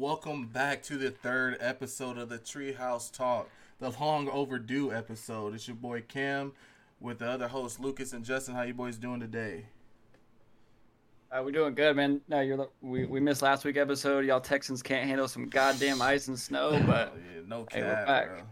Welcome back to the third episode of the Treehouse Talk, the long overdue episode. It's your boy Cam with the other hosts Lucas and Justin. How you boys doing today? Uh, we're doing good, man. No, you're we, we missed last week episode. Y'all Texans can't handle some goddamn ice and snow, but Oh, yeah, no Hey, we're cap, back. bro.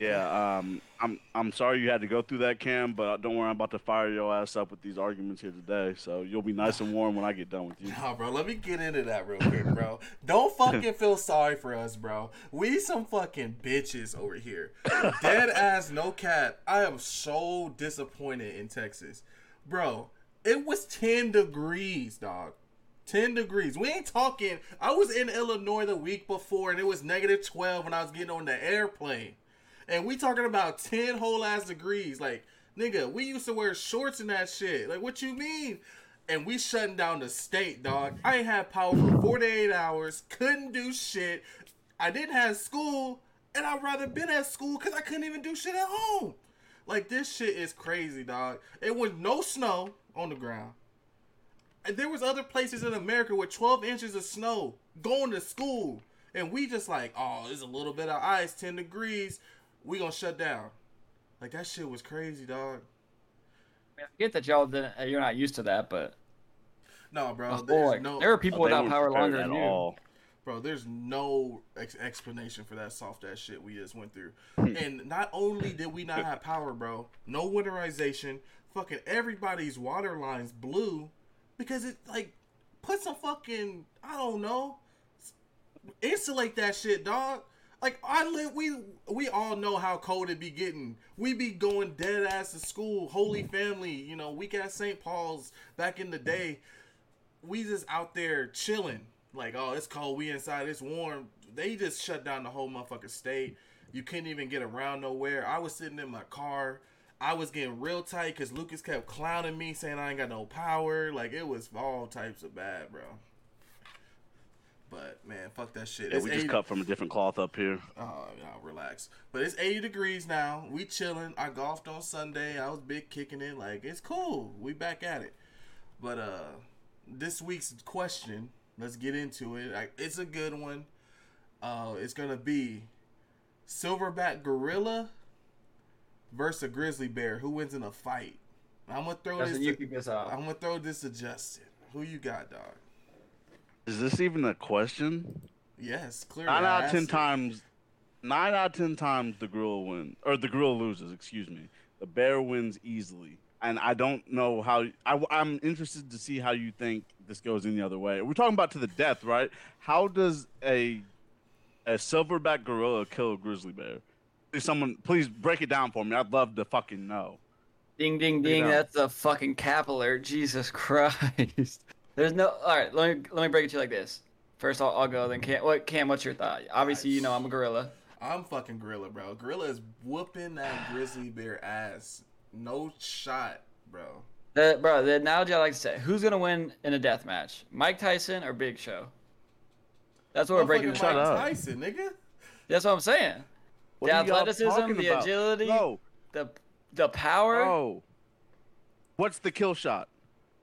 Yeah, um, I'm I'm sorry you had to go through that, Cam. But don't worry, I'm about to fire your ass up with these arguments here today. So you'll be nice and warm when I get done with you. Nah, bro, let me get into that real quick, bro. Don't fucking feel sorry for us, bro. We some fucking bitches over here. Dead ass, no cat. I am so disappointed in Texas. Bro, it was 10 degrees, dog. 10 degrees. We ain't talking. I was in Illinois the week before and it was negative 12 when I was getting on the airplane. And we talking about 10 whole ass degrees. Like, nigga, we used to wear shorts and that shit. Like, what you mean? And we shutting down the state, dog. I ain't had power for 48 hours. Couldn't do shit. I didn't have school. And I'd rather been at school because I couldn't even do shit at home. Like, this shit is crazy, dog. It was no snow on the ground. And there was other places in America with 12 inches of snow going to school. And we just like, oh, there's a little bit of ice, 10 degrees. We gonna shut down. Like that shit was crazy, dog. I get that y'all didn't, uh, you're not used to that, but No, bro. oh, boy, no, there are people They without power prepared longer at than you. all. bro. There's no ex- explanation for that soft ass shit we just went through. Hmm. and not only did we not have power, bro, no winterization. Fucking everybody's water lines blew because it like put some fucking I don't know insulate that shit, dog. Like I live, we we all know how cold it be getting. We be going dead ass to school, Holy Family, you know, week at St. Paul's back in the day. We just out there chilling. Like, oh, it's cold. We inside. It's warm. They just shut down the whole motherfucking state. You couldn't even get around nowhere. I was sitting in my car. I was getting real tight because Lucas kept clowning me, saying I ain't got no power. Like it was all types of bad, bro. But man, fuck that shit. Yeah, It's we just 80 cut from a different cloth up here. Oh, no, relax. But it's 80 degrees now. We chilling. I golfed on Sunday. I was big kicking it. Like, it's cool. We back at it. But uh this week's question, let's get into it. Like, it's a good one. Uh it's going to be silverback gorilla versus a grizzly bear. Who wins in a fight? I'm going to throw Justin, this you to, kick this off. I'm going to throw this to Justin. Who you got, dog? Is this even a question? Yes, clearly. Nine I out of ten it. times, nine out of ten times the gorilla wins, or the gorilla loses. Excuse me. The bear wins easily, and I don't know how. I, I'm interested to see how you think this goes any other way. We're talking about to the death, right? How does a a silverback gorilla kill a grizzly bear? Please, someone, please break it down for me. I'd love to fucking know. Ding, ding, Break it ding. That's a fucking cap alert. Jesus Christ. There's no. All right, let me let me break it to you like this. First, I'll, I'll go. Then Cam, what? Cam, what's your thought? Obviously, you know I'm a gorilla. I'm fucking gorilla, bro. Gorilla is whooping that grizzly bear ass. No shot, bro. The, bro, the analogy I like to say: Who's gonna win in a death match? Mike Tyson or Big Show? That's what we're breaking. Motherfucking this Shut Mike up. Tyson, nigga. That's what I'm saying. What the athleticism, the about? agility, No, the the power. Oh. What's the kill shot?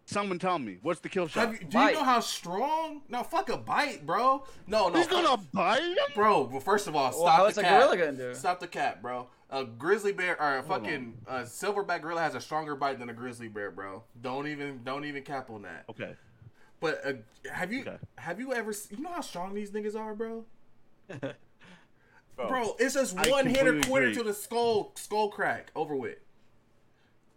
Someone tell me. What's the kill shot? Have you, do Bite. you know how strong? No, fuck a bite, bro. No, no, He's gonna bite him? bro. Well, first of all, stop Well, the what's a cat. gorilla gonna do? Stop the cat, bro. A grizzly bear or a fucking uh, silverback gorilla has a stronger bite than a grizzly bear, bro. Don't even, don't even cap on that. Okay. But uh, have you, Okay. have you ever, you know how strong these niggas are, bro? Bro, Bro, it's just I one hitter completely quitter agree. to the skull, skull crack, over with.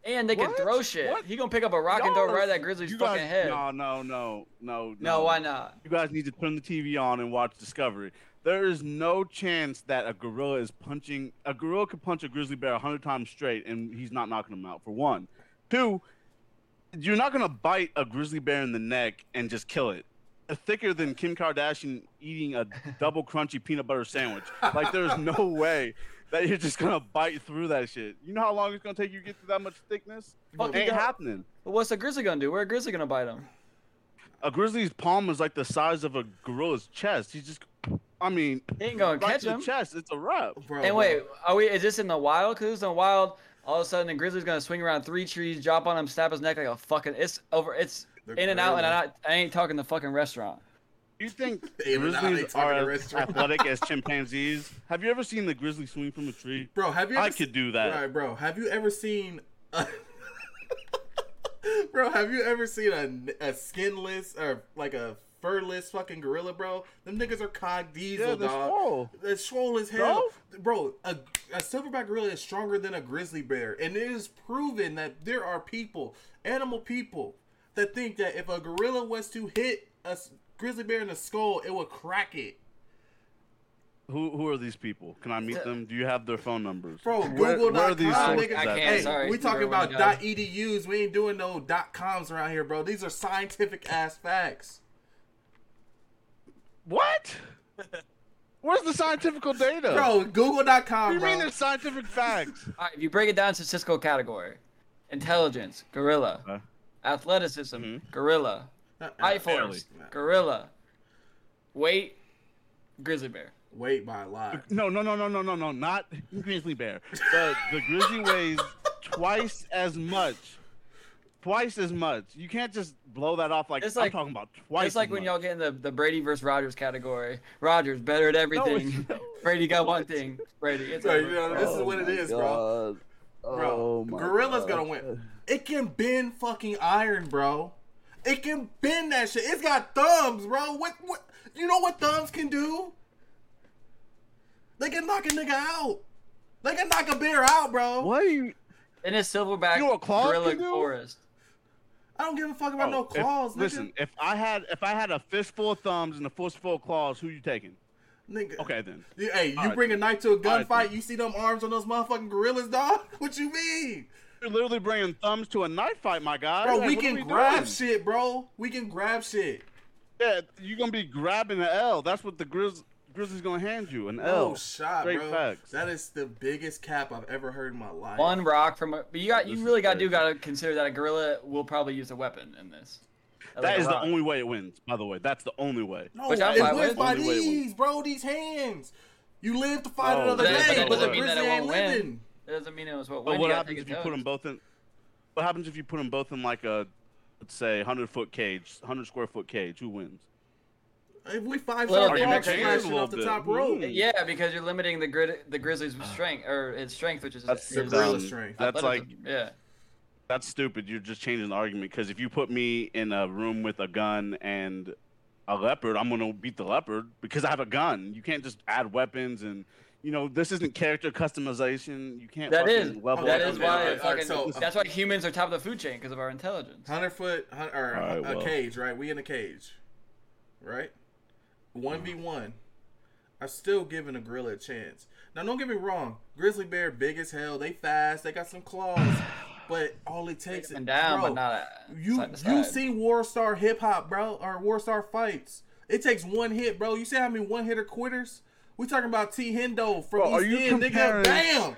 And they can What? throw shit. What? He gonna pick up a rock and throw right at that grizzly's you fucking guys, head. No, no, no, no, no, why not? You guys need to turn the TV on and watch Discovery. There is no chance that a gorilla is punching. A gorilla could punch a grizzly bear a hundred times straight, and he's not knocking him out. For one, two, you're not gonna bite a grizzly bear in the neck and just kill it. Thicker than Kim Kardashian eating a double crunchy peanut butter sandwich. Like there's no way that you're just gonna bite through that shit. You know how long it's gonna take you to get through that much thickness? Fuck, Ain't got- happening. But what's a grizzly gonna do? Where a grizzly gonna bite him? A grizzly's palm is like the size of a gorilla's chest. He's just, I mean, He ain't gonna right catch to the him. chest. It's a wrap. Bro, And bro. wait, are we? Is this in the wild? Cause it's in the wild. All of a sudden, the grizzly's gonna swing around three trees, drop on him, snap his neck like a fucking. It's over. It's The in and out, and gorilla. I, I ain't talking the fucking restaurant. You think In and out, they grizzlies are as athletic as chimpanzees? Have you ever seen the grizzly swing from a tree? Bro, have you ever I could do that. Right, bro. Have you ever seen a... Bro, have you ever seen a, a skinless or like a furless fucking gorilla, bro? Them niggas are cog diesel, Yeah, they're dog. swole. They're swole as hell. Bro, a, a silverback gorilla is stronger than a grizzly bear. And it is proven that there are people, animal people, that think that if a gorilla was to hit a s- grizzly bear in the skull, it would crack it. Who who are these people? Can I meet them? Do you have their phone numbers? Bro, Where- Google.com, where are these nigga. sources I can't, Hey, sorry. we talking about dot .edus. We ain't doing no dot .coms around here, bro. These are scientific ass facts. What? Where's the scientific data? Bro, what Google.com, do you bro. mean there's scientific facts? All right, if you break it down to Cisco category, intelligence, gorilla, Uh, athleticism, Mhm. gorilla, Uh-uh. force, gorilla, weight, grizzly bear. Wait by a lot. No, no, no, no, no, no, no, not grizzly bear. The the grizzly weighs twice as much. Twice as much. You can't just blow that off like It's I'm talking about twice. It's like as when much. y'all get in the, the Brady versus Rodgers category. Rodgers better at everything. it's- Brady got one thing. Brady, it's Bro, you know, this is what it oh is, my bro. God. Bro, Oh my Gorilla's God. gonna win. It can bend fucking iron, bro. It can bend that shit. It's got thumbs, bro. What? What? You know what thumbs can do? They can knock a nigga out. They can knock a bear out, bro. What are you? In his silverback You know what claws gorilla can do? forest. I don't give a fuck about Oh, no if- claws, nigga. listen, if I had if I had a fistful of thumbs and a fistful of claws, who you taking? nigga. Okay then. Hey, you Alright. bring a knife to a gunfight, then. you see them arms on those motherfucking gorillas, dog? What you mean? You're literally bringing thumbs to a knife fight, my guy. Bro, Like, we can we grab doing? shit, bro. We can grab shit. Yeah, you're gonna be grabbing an L. That's what the Grizz Grizzlies gonna hand you, an No L. shot, Straight bro. facts. That is the biggest cap I've ever heard in my life. One rock from a. But you got, you is really got to do. Got to consider that a gorilla will probably use a weapon in this. Like That a is the only way it wins. By the way, that's the only way. No, Which I'm it wins with. by Only way wins. these, bro. These hands. You live to fight Oh, another day, but the doesn't mean that grizzly ain't won't win. living. That doesn't mean it was what. But what happens if you his put them both in? What happens if you put them both in like a, let's say, hundred foot cage, hundred square foot cage? Who wins? If we five Well, shot you dog mix it smash a it little off the bit. top rope. Yeah, because you're limiting the grid, the Grizzlies' ah. strength or its strength, which is That's his, the dumb. strength. That's like yeah. that's stupid. You're just changing the argument because if you put me in a room with a gun and a leopard, I'm gonna beat the leopard because I have a gun. You can't just add weapons and you know this isn't character customization. You can't. That fucking level that up is why. down. okay, fucking, alright, so- that's why humans are top of the food chain because of our intelligence. Hundred foot hun- or Alright, a well. cage, right? We in a cage, right? One v one. I'm still giving a gorilla a chance. Now, don't get me wrong. Grizzly bear big as hell. They fast. They got some claws. But all it takes is them down, bro, but not uh, you side to you side. see WorldStar hip hop, bro, or WorldStar fights. It takes one hit, bro. You see how many one hitter quitters? We talking about T Hendo from Bro, are East you End, nigga. comparing- Bam.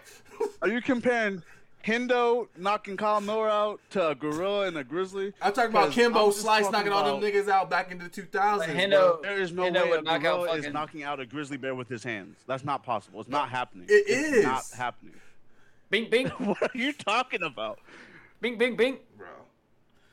Are you comparing Hendo knocking Kyle Miller out to a gorilla and a grizzly? I'm talking about 'Cause Kimbo I'm Slice talking knocking all them niggas out back in the 2000s. Like bro. Hendo- There is no Hendo way a knock out gorilla is knocking out a grizzly bear with his hands. That's not possible. It's not happening. It it's is. not happening. Bing, bing, What are you talking about? bing, bing, bing. bro.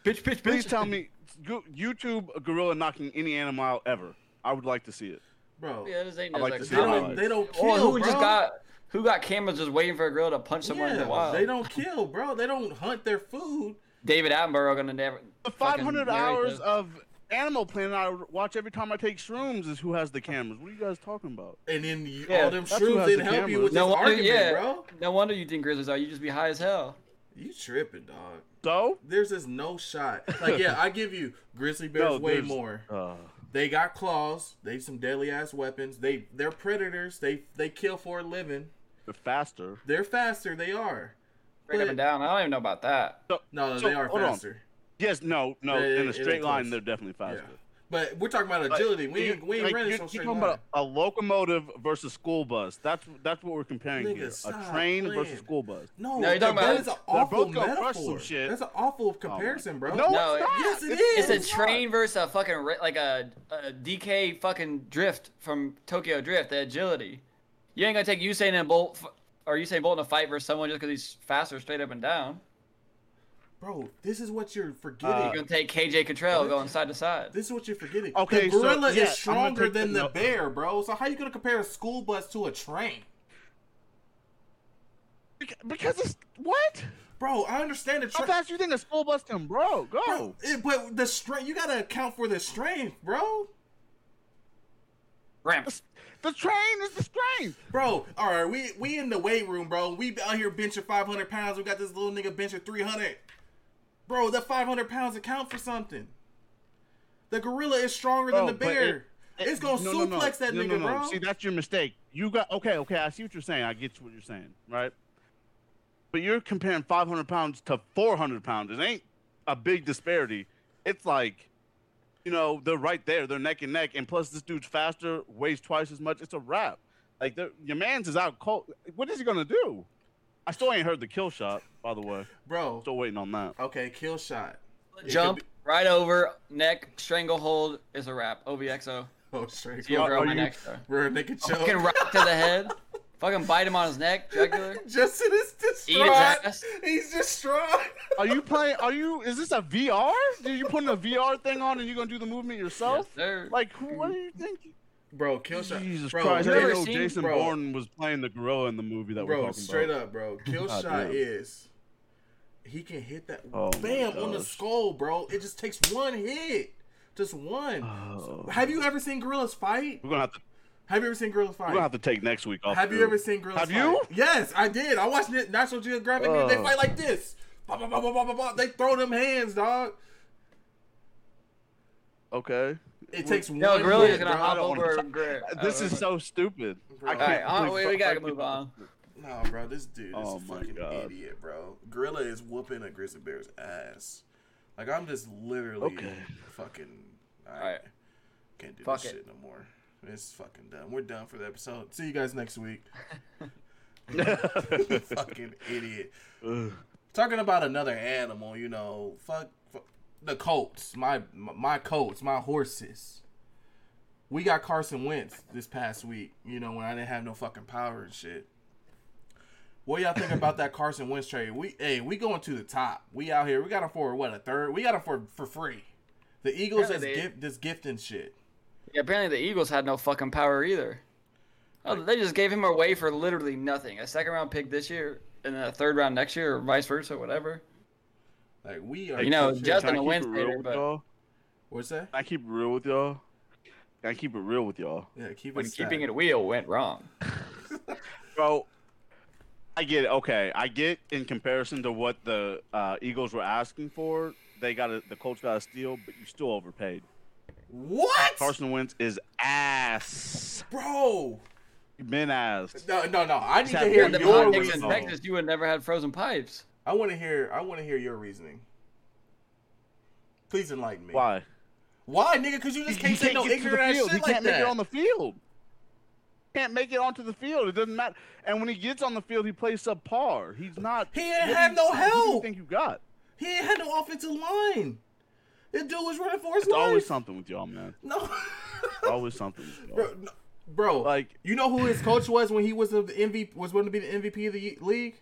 Pitch, pitch, pitch. Please tell me, YouTube a gorilla knocking any animal out ever. I would like to see it. Bro. Yeah, this ain't I no like like to They don't, they don't kill, Or who bro. just got who got cameras just waiting for a gorilla to punch someone in the yeah, wild? they don't kill, bro. They don't hunt their food. David Attenborough gonna never. The 500 hours this. of Animal Planet I watch every time I take shrooms is who has the cameras. What are you guys talking about? And then you, Yeah, all them that's shrooms has didn't the help you cameras. with No this wonder, argument, yeah. bro. No wonder you think Grizzlies are. You just be high as hell. You tripping, dog. So? There's just no shot. Like, yeah, I give you grizzly bears No, way more. Uh, They got claws. They have some deadly ass weapons. They they're predators. They they kill for a living. they're faster. They're faster. They are. Straight up and down. I don't even know about that. So, No, so, they are hold on. faster. Yes, no, no. It- in a straight line, close. they're definitely faster. Yeah. But we're talking about Like, agility. we ain't, we ain't like, running you're, so you're straight talking line. about a locomotive versus school bus. That's that's what we're comparing Nigga, here. A train playing. versus school bus. No, No, you're talking that about- is an They're awful both gonna crush some metaphor. shit. That's an awful oh, comparison, bro. No, No, it's not. yes, it It's is. a train versus a fucking ri- like a, a DK fucking drift from Tokyo Drift. The agility. You ain't gonna take Usain and Bolt f- or Usain Bolt in a fight versus someone just because he's faster straight up and down. Bro, this is what you're forgetting. Uh, You're gonna take KJ Cottrell going side to side. this is what you're forgetting. Okay, the so, gorilla yeah, is stronger than the- the bear, bro. So how you gonna compare a school bus to a train? Because it's what? Bro, I understand the How train. fast you think a school bus can bro? Go. Bro, it- but the strength you gotta account for the strength, bro. Ramp. The train is the strength. Bro, all right, we we in the weight room, bro. We out here benching 500 pounds. We got this little nigga benching 300. Bro, the 500 pounds account for something. The gorilla is stronger Bro, than the bear. it- it- it's gonna no, no, no. suplex that No, nigga, no, no. bro. See, that's your mistake. You got okay, okay. I see what you're saying. I get what you're saying, right? But you're comparing 500 pounds to 400 pounds. It ain't a big disparity. It's like, you know, they're right there. They're neck and neck. And plus, this dude's faster, weighs twice as much. It's a wrap. Like, your man's is out cold. What is he gonna do? I still ain't heard the kill shot, by the way. bro, Still waiting on that. okay, kill shot. It Jump could right over neck stranglehold is a wrap. OVXO. Oh, straight. See over Are on my you- neck. Sir. We're a nigga choke. Fucking rock to the head. Fucking bite him on his neck, jugular. Justin is Eat his distraught. ass. He's distraught. Are you playing? Are you? Is this a VR? Are you putting a VR thing on and you're gonna do the movement yourself? Yes, sir. Like, who? What do you think? Bro, kill shot. Jesus bro, Christ! You ever seen- Jason bro. Bourne was playing the gorilla in the movie that we're Bro, talking straight about. up, bro. Kill God shot is he can hit that Oh bam on the skull, bro. It just takes one hit. Just one. Oh. Have you ever seen gorillas fight? We're gonna have to. Have you ever seen gorillas fight? We're gonna have to take next week off. Have you ever seen gorillas Have fight? you? Yes, I did. I watched National Geographic. They Oh. fight like this. Bah, bah, bah, bah, bah, bah, bah. They throw them hands, dog. Okay. It takes one Yo, gorilla hit, is gonna bro. hop don't wanna over. talk- Grip. This is so stupid. Bro. Alright, can't uh, we- we gotta move on. No, bro, this dude is Oh a my fucking God. idiot, bro. Gorilla is whooping a grizzly bear's ass. Like I'm just literally Okay. fucking. I Alright. can't do Fuck this it. shit no more. It's fucking done. We're done for the episode. See you guys next week. fucking idiot. Ugh. Talking about another animal, you know, fuck, fuck the Colts, my my Colts, my horses. We got Carson Wentz this past week, you know, when I didn't have no fucking power and shit. What y'all think about that Carson Wentz trade? We hey, we going to the top. We out here. We got him for what a third. We got him for for free. The Eagles is gift this gifting shit. Yeah, apparently the Eagles had no fucking power either. Oh, they just gave him away for literally nothing. A second round pick this year and then a third round next year, or vice versa, whatever. Like we are. You know, shit. Justin Can I a keep Wentz it real with but- y'all? What's that? I keep it real with y'all? Can I keep it real with y'all? Yeah, keep it. When it. keeping it real went wrong. Bro, I get it. Okay, I get in comparison to what the uh, Eagles were asking for, they got to the Colts got a steal, but you still overpaid. What? Carson Wentz is ass. Bro. You've been ass. No, no, no. I need Except to hear the the your Bond in reasoning. reason. Texas, you would never had frozen pipes. I want to hear. I want to hear your reasoning. Please enlighten me. Why? Why, nigga? Because you just can't say no ignorant ass shit He like can't make that. it on the field. Can't make it onto the field. It doesn't matter. And when he gets on the field, he plays subpar. He's not. He ain't had no Who do you think you got? he ain't had no offensive line. This dude was running for his It's life. always something with y'all, man. no. Always something with y'all. bro, no, bro, Like- you know who his coach was when he was the MVP was going to be the MVP of the league.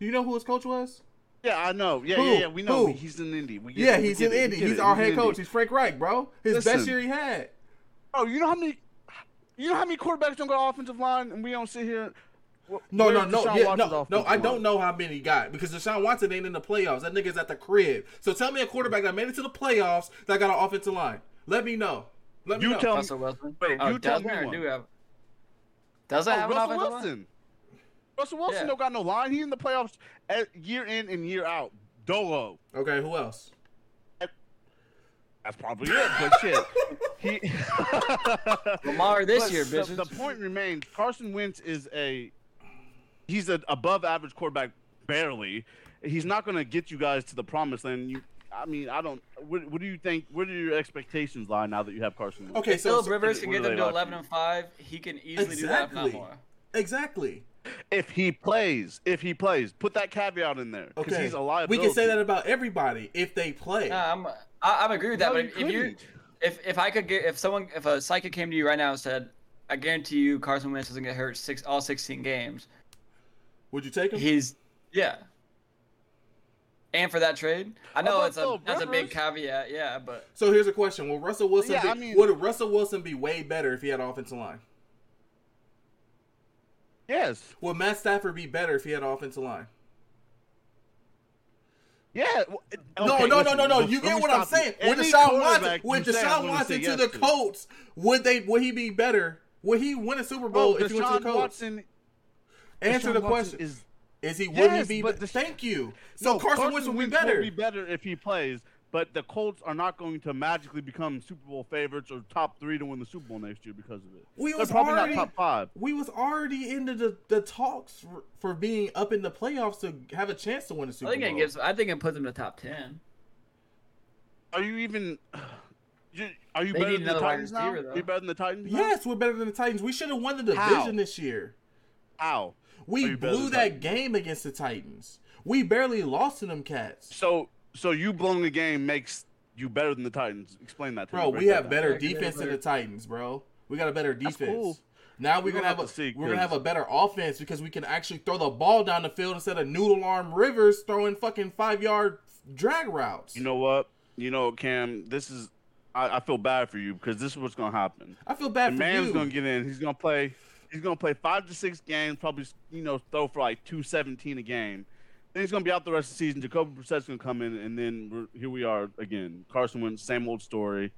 Do you know who his coach was? Yeah, I know. Yeah, Who? yeah, yeah. We know Who? he's in Indy. We get Yeah, it. He's get in it. Indy. He's it. our in head coach. Indy. He's Frank Reich, bro. His best year he had. Oh, you know how many? You know how many quarterbacks don't got offensive line, and we don't sit here. No, no, no, yeah, no, no. I line? don't know how many got because Deshaun Watson ain't in the playoffs. That nigga's at the crib. So tell me a quarterback that made it to the playoffs that got an offensive line. Let me know. Let me You know. tell me. Russell Wilson. Wait, oh, you tell doesn't me or one. do have? Does Oh, it have an Russell offensive line? Wilson. Russell Wilson Yeah. don't got no line. He's in the playoffs at year in and year out. Dolo. Okay, who else? That's probably it. But shit, he. Lamar this But year, the, the point remains: Carson Wentz is a he's an above average quarterback, barely. He's not going to get you guys to the promised land. You, I mean, I don't. What, what do you think? Where do your expectations lie now that you have Carson Wentz? Okay, so Philip so- Rivers can get them to 11 and 5, he can easily do that, if not Exactly. more. exactly. If he plays, if he plays, put that caveat in there because Okay, he's a we can say that about everybody if they play. Nah, I'm, I, I agree with that. No, but you if you, if if I could get, if someone, if a psychic came to you right now and said, "I guarantee you, Carson Wentz doesn't get hurt six all 16 games," Would you take him? he's yeah. and for that trade. I know about it's a Phillip that's a big caveat, yeah, but So here's a question: Will Russell Wilson? Yeah, be, I mean- would Russell Wilson be way better if he had offensive line? Yes. Would Matt Stafford be better if he had offensive line? Yeah. it- no, no, listen, no, no, no. You get what I'm saying. With Deshaun Watson, with you say, I'm Deshaun Watson to the yes Colts, would they? Would he be better? Would he win a Super Bowl Bro, if he went to the oh, Colts? Watson. Answer Deshaun the Watson question. Is, Is he? Would Yes, he be? but the- Thank you. So no, Carson, Wentz will be better. Be better if he plays, but the Colts are not going to magically become Super Bowl favorites or top three to win the Super Bowl next year because of it. We They're was probably already not top five. we was already into the, the talks for, for being up in the playoffs to have a chance to win a Super I think Bowl. it gives. I think it puts them in the top ten. Are you even? Are you They better than the Titans now? receiver, though. Are you better than the Titans? now? yes, we're better than the Titans. We should have won the How? division this year. How? We blew that Titans? game against the Titans. We barely lost to them cats. So, so you blowing the game makes you better than the Titans. Explain that to Bro, me. Bro, we have better Yeah, defense than the Titans, bro. We got a better defense. cool. Now we're We're gonna gonna have, have a see, we're gonna 'cause- have a better offense because we can actually throw the ball down the field instead of noodle arm Rivers throwing fucking five yard drag routes. You know what? You know, Cam. This is. I, I feel bad for you because this is what's gonna happen. I feel bad The for man's you. gonna get in. He's gonna play. He's gonna play five to six games. Probably you know throw for like two seventeen a game. Then he's gonna be out the rest of the season. Jacoby Brissett's gonna come in, and then we're, here we are again. Carson Wentz, same old story.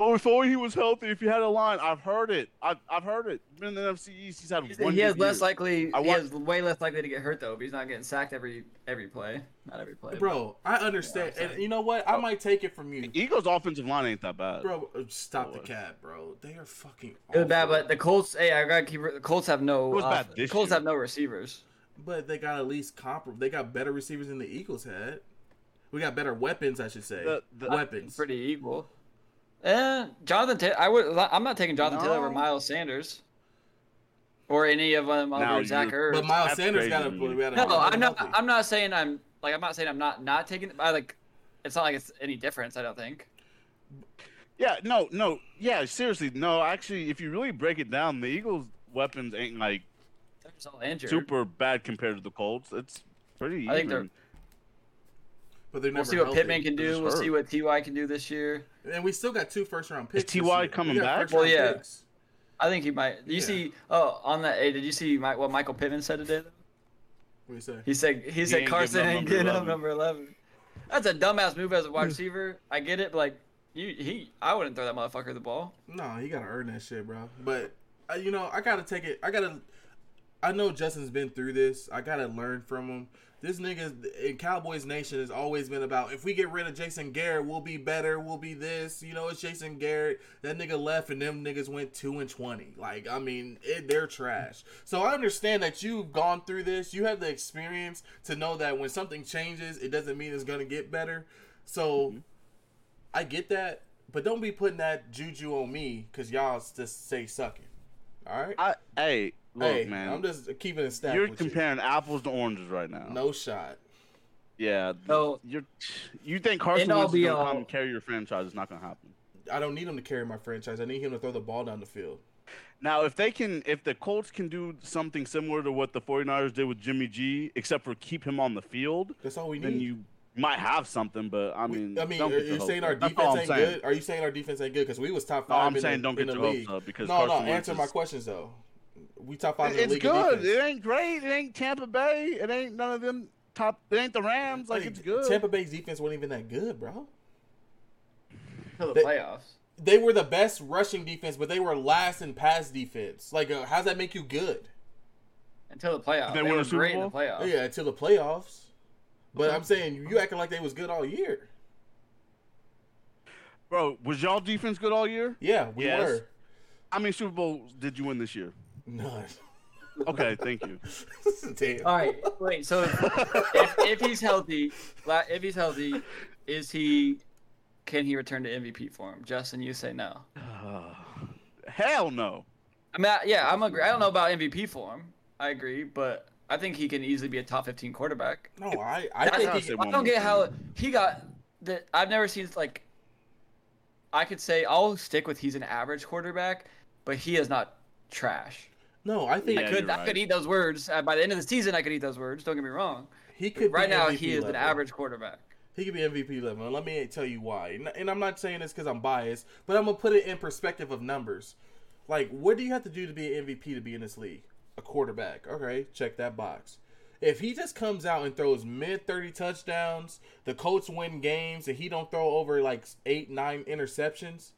If only he was healthy. If he had a line, I've heard it. I've, I've heard it. Been in the NFC East. He's had He's- one. he has less year. likely. I he has way less likely to get hurt though. If he's not getting sacked every every play, not every play. Bro, I understand. Yeah, and you know what? I might take it from you. Eagles' offensive line ain't that bad. Bro, uh, stop the Boy. cat, bro. They are fucking It was bad, but the Colts. Hey, I gotta keep. The Colts have no. It was bad off- this Colts year. have no receivers. But they got at least comparable. They got better receivers than the Eagles had. We got better weapons, I should say. The- the- weapons. Pretty equal. Eh, Jonathan Taylor. I would. I'm not taking Jonathan Taylor over Miles Sanders. Or any of them Now over Zach you're- Ertz. But Miles That's Sanders crazy got a. to me. we had a- no, I'm not. healthy. I'm not saying I'm like. I'm not saying I'm not not taking. I like. It's not like it's any difference. I don't think. Yeah, no, no, yeah, seriously, no. Actually, if you really break it down, the Eagles' weapons ain't like They're just all injured. super bad compared to the Colts. It's pretty. I think they're- But they're We'll never see what healthy. Pittman can do. We'll hurt. see what Ty can do this year. And we still got two first round picks. this T.Y. year. coming We back? Well, yeah. picks. I think he might. Did you Yeah. see? Oh, on that. Hey, did you see Mike, what Michael Pittman said today? What do you say? He said he said ain't Carson ain't number getting up number eleven. That's a dumbass move as a wide receiver. I get it, but like you, he, I wouldn't throw that motherfucker the ball. No, he gotta earn that shit, bro. But uh, you know, I gotta take it. I gotta. I know Justin's been through this. I gotta learn from him. This nigga in Cowboys Nation has always been about if we get rid of Jason Garrett, we'll be better. We'll be this. You know, it's Jason Garrett. That nigga left, and them niggas went two and twenty. Like, I mean, it, they're trash. So I understand that you've gone through this. You have the experience to know that when something changes, it doesn't mean it's gonna get better. So I get that, but don't be putting that juju on me because y'all just say sucking. All right. I, hey, look, hey, man, I'm just keeping it stacked. you're with comparing apples to oranges right now. No shot. Yeah. No. You're. You think Carson Wentz is gonna come and carry your franchise? It's not gonna happen. I don't need him to carry my franchise. I need him to throw the ball down the field. Now, if they can, if the Colts can do something similar to what the 49ers did with Jimmy G, except for keep him on the field, That's all we need. then you might have something. But I We- mean, I mean, are you saying our defense ain't saying. good? Are you saying our defense ain't good? Because we was top five. No, I'm in, saying the, don't get your hopes up because no, Carson no. Wentz Answer my questions though. We top five in the It's league. in good. defense. It ain't great. It ain't Tampa Bay. It ain't none of them top. It ain't the Rams. Like Hey, it's good. Tampa Bay's defense wasn't even that good, bro. To the They- playoffs. They were the best rushing defense, but they were last in pass defense. Like, uh, how's that make you good? Until the playoffs. They They, were a Super great in Bowl? the playoffs. Yeah, until the playoffs. But I'm saying you acting like they was good all year. Bro, was y'all defense good all year? Yeah, we Yes. were. How many Super Bowls did you win this year? None. Okay, thank you. Damn. All right, wait. So if, if, if he's healthy, if he's healthy, is he? Can he return to MVP form? Justin, you say no. Uh, hell no. I mean, I- yeah, I'm agree. I don't know about MVP form. I agree, but I think he can easily be a top 15 quarterback. No, I, I That's- think he, I don't get how he got that. I've never seen like. I could say I'll stick with he's an average quarterback, but he is not trash. No, I think I could you're I could eat those words. Uh, by the end of the season, I could eat those words. Don't get me wrong. he could. right now, MVP he is an average quarterback. He could be MVP level. And let me tell you why. And- And I'm not saying this because I'm biased, but I'm gonna put it in perspective of numbers. Like, what do you have to do to be an MVP to be in this league? A quarterback. Okay, check that box. If he just comes out and throws mid 30 touchdowns, the Colts win games, and he don't throw over like eight, nine interceptions,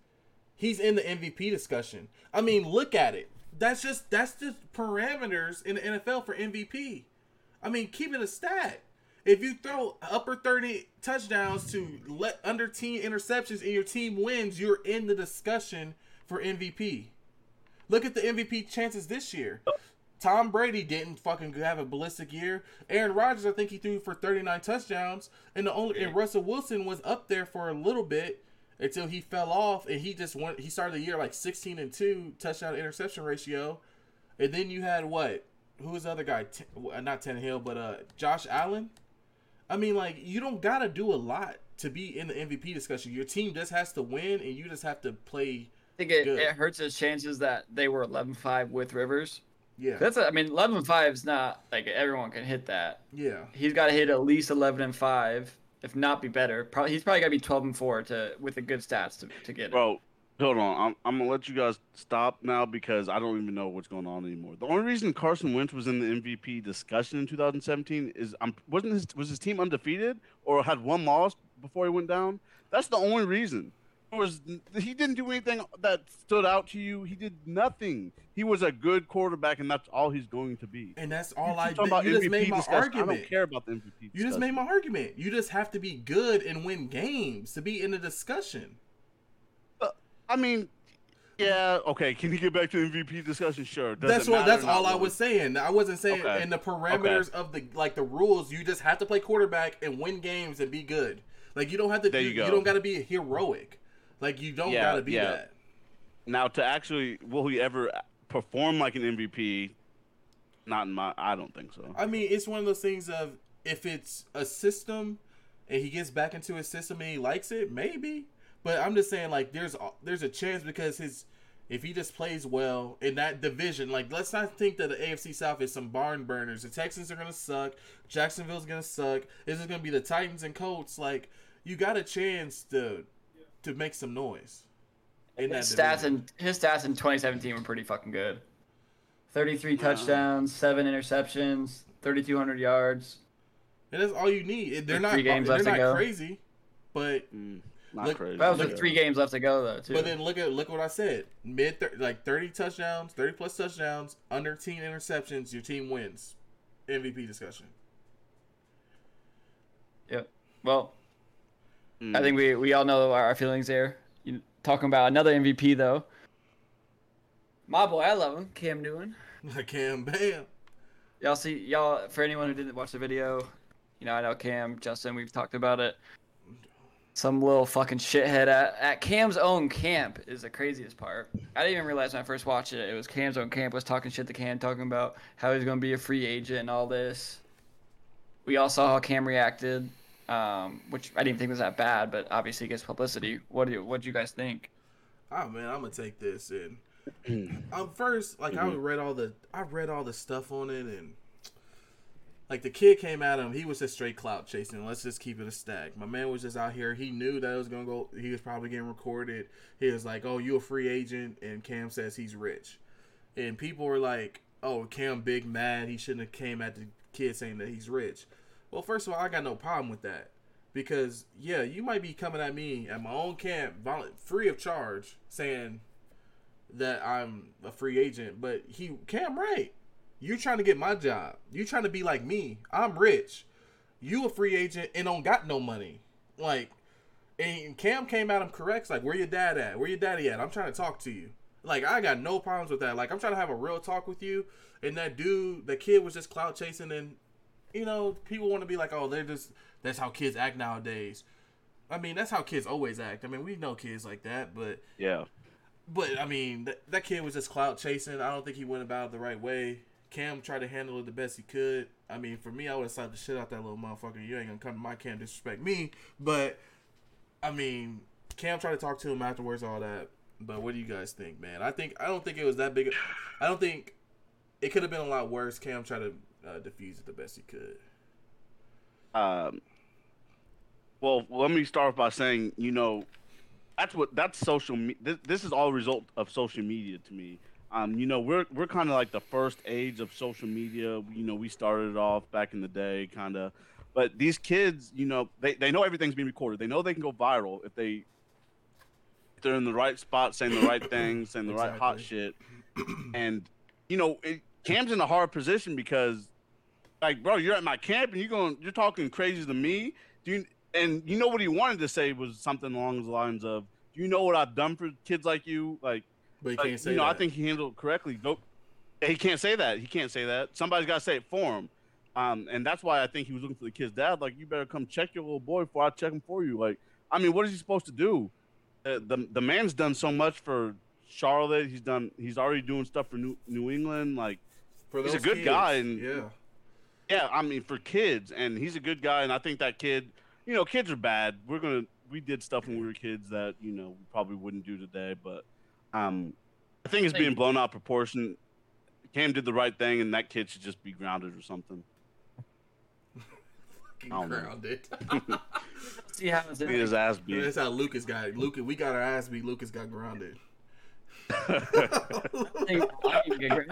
he's in the MVP discussion. I mean, look at it. That's just that's just parameters in the NFL for MVP. I mean, keep it a stat. If you throw upper 30 touchdowns to let under team interceptions and your team wins, you're in the discussion for MVP. Look at the MVP chances this year. Tom Brady didn't fucking have a ballistic year. Aaron Rodgers, I think he threw for 39 touchdowns, and the only and Russell Wilson was up there for a little bit until he fell off, and he just went. He started the year like 16 and two touchdown interception ratio, and then you had what? Who was the other guy? T- uh, not Hill, but uh, Josh Allen. I mean, like you don't gotta do a lot to be in the MVP discussion. Your team just has to win, and you just have to play. I think it, it hurts his chances that they were 11-5 with Rivers. Yeah, That's a, I mean 11-5 is not like everyone can hit that. yeah. He's got to hit at least 11 and 5, if not be better. Probably he's probably got to be 12 and 4 to with the good stats to, to get it. Bro, hold on. I'm, I'm gonna let you guys stop now because I don't even know what's going on anymore. The only reason Carson Wentz was in the MVP discussion in 2017 is um wasn't his was his team undefeated or had one loss before he went down. That's the only reason. Was he didn't do anything that stood out to you. He did nothing. He was a good quarterback, and that's all he's going to be. And that's all I. talking about You just MVP made my discussion. I don't care about the MVP. You just made my argument. You just have to be good and win games to be in the discussion. I mean, yeah, okay. Can you get back to the MVP discussion? Sure. Does that's what. That's all I was saying. I wasn't saying Okay. in the parameters of the like the rules. You just have to play quarterback and win games and be good. Like you don't have to. There do, you go. you don't got to be heroic. Like you don't Yeah, got to be yeah. that. Now, to actually, will he ever perform like an MVP? Not in my. I don't think so. I mean, it's one of those things of if it's a system and he gets back into his system and he likes it, maybe. But I'm just saying, like, there's a- there's a chance because his if he just plays well in that division, like, let's not think that the AFC South is some barn burners. The Texans are gonna suck. Jacksonville's gonna suck. This is gonna be the Titans and Colts. Like, you got a chance to to make some noise. In that His stats division. in his stats in 2017 were pretty fucking good. 33 touchdowns, seven interceptions, 3,200 yards. and that's all you need. They're not three games they're left to not go. crazy, but Mm, not Look- crazy. That was Look- with three games left to go though, too. But then look at look what I said. Mid thir- like thirty touchdowns, thirty plus touchdowns, under ten interceptions, your team wins. MVP discussion. Yep. Well, Mm. I think we, we all know our, our feelings there. You, talking about another MVP though. My boy, I love him, Cam Newton. Cam Bam. Y'all see y'all for anyone who didn't watch the video, you know I know Cam, Justin, we've talked about it. Some little fucking shithead at, at Cam's own camp is the craziest part. I didn't even realize when I first watched it, it was Cam's own camp was talking shit to Cam, talking about how he's gonna be a free agent and all this. We all saw how Cam reacted, um, which I didn't think was that bad, but obviously it gets publicity. What do you what do you guys think? Oh man, I'm gonna take this in. um, first, like I read all the I read all the stuff on it, and like the kid came at him. He was just straight clout chasing. Let's just keep it a stack. My man was just out here. He knew that it was gonna go. He was probably getting recorded. He was like, "Oh, you a free agent?" And Cam says he's rich, and people were like, "Oh, Cam big mad. He shouldn't have came at the kid saying that he's rich." Well, first of all, I got no problem with that because yeah, you might be coming at me at my own camp, free of charge, saying that I'm a free agent, but he Cam right. You trying to get my job. You trying to be like me. I'm rich. You a free agent and don't got no money. Like and Cam came at him correct. Like, where your dad at? Where your daddy at? I'm trying to talk to you. Like, I got no problems with that. Like, I'm trying to have a real talk with you. And that dude, the kid was just clout chasing and you know, people want to be like, oh, they're just that's how kids act nowadays. I mean, that's how kids always act. I mean, we know kids like that, but Yeah. but I mean, that, that kid was just clout chasing. I don't think he went about it the right way. Cam tried to handle it the best he could. I mean, for me, I would have slapped the shit out that little motherfucker. You ain't gonna come to my camp disrespect me. But I mean, Cam tried to talk to him afterwards, all that. But what do you guys think, man? I think I don't think it was that big. I don't think it could have been a lot worse. Cam tried to uh, defuse it the best he could. Um, well, let me start by saying, you know, that's what that's social. Me- this, this is all a result of social media to me. Um, you know, we're we're kind of like the first age of social media. You know, we started off back in the day, kind of. But these kids, you know, they, they know everything's being recorded. They know they can go viral if they if they're in the right spot, saying the right things, saying the right hot shit. And you know, it, Cam's in a hard position because like, bro, you're at my camp and you're going, you're talking crazy to me. Do you? And you know what he wanted to say was something along the lines of, "Do you know what I've done for kids like you? Like, But he like, can't say you know, that. I think he handled it correctly. Nope, he can't say that. He can't say that. Somebody's got to say it for him. Um, and that's why I think he was looking for the kid's dad. Like, you better come check your little boy before I check him for you. Like, I mean, what is he supposed to do? Uh, the the man's done so much for Charlotte. He's done. He's already doing stuff for New New England. Like. For he's a good kids, guy and- yeah, Yeah, I mean for kids, and he's a good guy, and I think that kid, you know, kids are bad. We're gonna we did stuff when we were kids that you know we probably wouldn't do today, but um, I think it's being blown out proportion. Cam did the right thing, and that kid should just be grounded or something. I don't know. grounded. See how it's Get his ass beat. That's how Lucas got it. Lucas, we got our ass beat. Lucas got grounded. I didn't get great.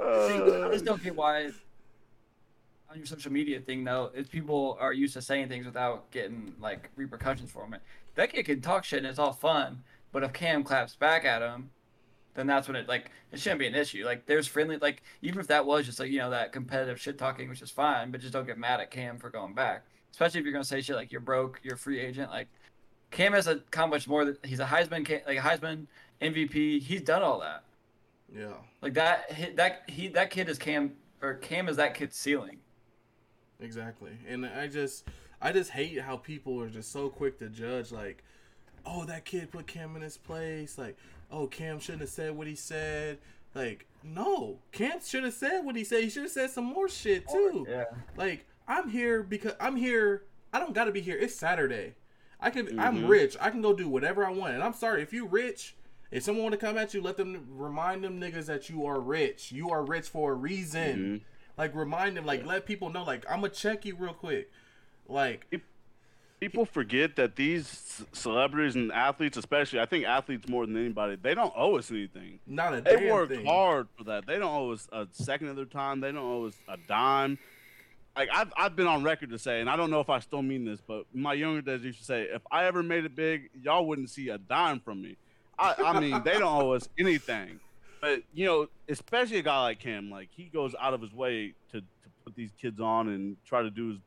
I just don't get why on your social media thing though is people are used to saying things without getting like repercussions from it. That kid can talk shit and it's all fun, but if Cam claps back at him, then that's when it like it shouldn't be an issue. Like there's friendly like even if that was just like you know that competitive shit talking, which is fine, but just don't get mad at Cam for going back. Especially if you're gonna say shit like you're broke, you're a free agent. Like Cam has accomplished more. Than, he's a Heisman like a Heisman MVP. He's done all that. Yeah, Like that, that he, that kid is Cam, or Cam is that kid's ceiling. Exactly. And I just, I just hate how people are just so quick to judge. Like, oh, that kid put Cam in his place. Like, oh, Cam shouldn't have said what he said. Like, no, Cam should have said what he said. He should have said some more shit too. Yeah. Like I'm here because I'm here. I don't got to be here. It's Saturday. I can. I'm Mhm. rich. I can go do whatever I want. And I'm sorry if you rich. If someone want to come at you, let them remind them niggas that you are rich. You are rich for a reason. Mhm. Like remind them. Like let people know. Like I'm gonna check you real quick. Like People forget that these celebrities and athletes, especially, I think athletes more than anybody, they don't owe us anything. not a They damn worked thing. hard for that. They don't owe us a second of their time. They don't owe us a dime. Like I've I've been on record to say, and I don't know if I still mean this, but my younger days used to say, if I ever made it big, y'all wouldn't see a dime from me. I, I mean, they don't owe us anything. But you know, especially a guy like him, like he goes out of his way to, to put these kids on and try to do his,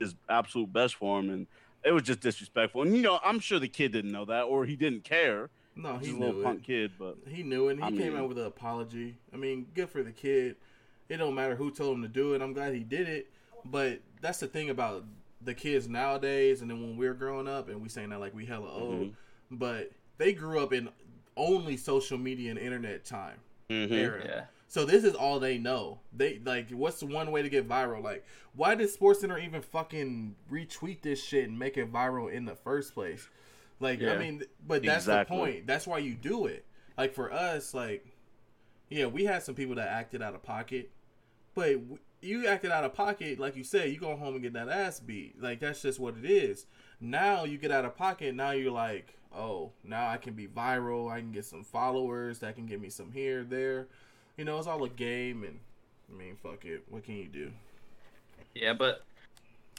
his absolute best for them, and it was just disrespectful. And you know, I'm sure the kid didn't know that, or he didn't care. No, He's he a little it. punk kid, but He knew it. And he I came mean- out with an apology. I mean, good for the kid. It don't matter who told him to do it. I'm glad he did it. But that's the thing about the kids nowadays, and then when we were growing up, and we saying that like we hella old, Mhm. but they grew up in only social media and internet time Mhm. era. Yeah. So this is all they know. They like, what's the one way to get viral? Like, why did SportsCenter even fucking retweet this shit and make it viral in the first place? Like, I mean, but that's Exactly. the point. That's why you do it. Like for us, like, yeah, we had some people that acted out of pocket, but w- you acted out of pocket, like you said, you go home and get that ass beat. Like that's just what it is. Now you get out of pocket. Now you're like, oh, now I can be viral. I can get some followers. That can get me some here, there. You know, it's all a game, and I mean, fuck it. What can you do? Yeah, but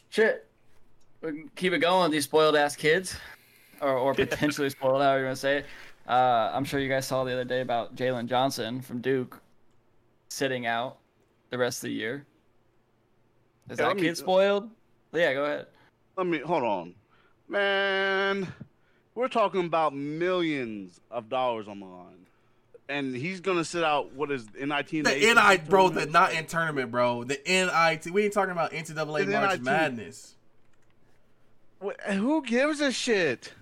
shit, we can keep it going these spoiled ass kids, or or potentially spoiled, however you want to say it. Uh, I'm sure you guys saw the other day about Jalen Johnson from Duke sitting out the rest of the year. Is Yeah, that let me- kid spoiled? Yeah, go ahead. Let me hold on, man. We're talking about millions of dollars on the line, and he's gonna sit out. What is NIT? in The ACC NI, bro, the not in tournament, bro. The NIT. We ain't talking about NCAA The March NIT. Madness. Who gives a shit?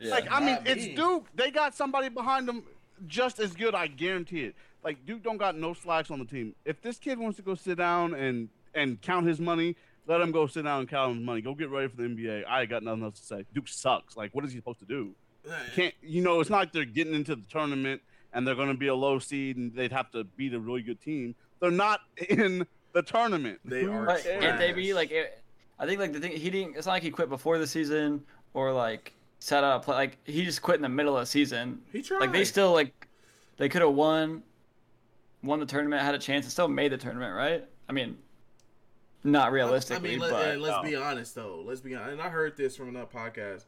Yeah. Like, I mean, Not it's. Duke. They got somebody behind them just as good. I guarantee it. Like Duke don't got no slacks on the team. If this kid wants to go sit down and and count his money, let him go sit down and count his money. Go get ready for the NBA. I ain't got nothing else to say. Duke sucks. Like, what is he supposed to do? Can't you know? It's not like they're getting into the tournament and they're going to be a low seed and they'd have to beat a really good team. They're not in the tournament. They are But can't they be like? It, I think like the thing he didn't. It's not like he quit before the season or like set up play. Like he just quit in the middle of the season. He tried. Like they still like they could have won, won the tournament, had a chance, and still made the tournament, right? I mean, not realistic. I mean, let, but let's no. be honest though. Let's be honest. And I heard this from another podcast.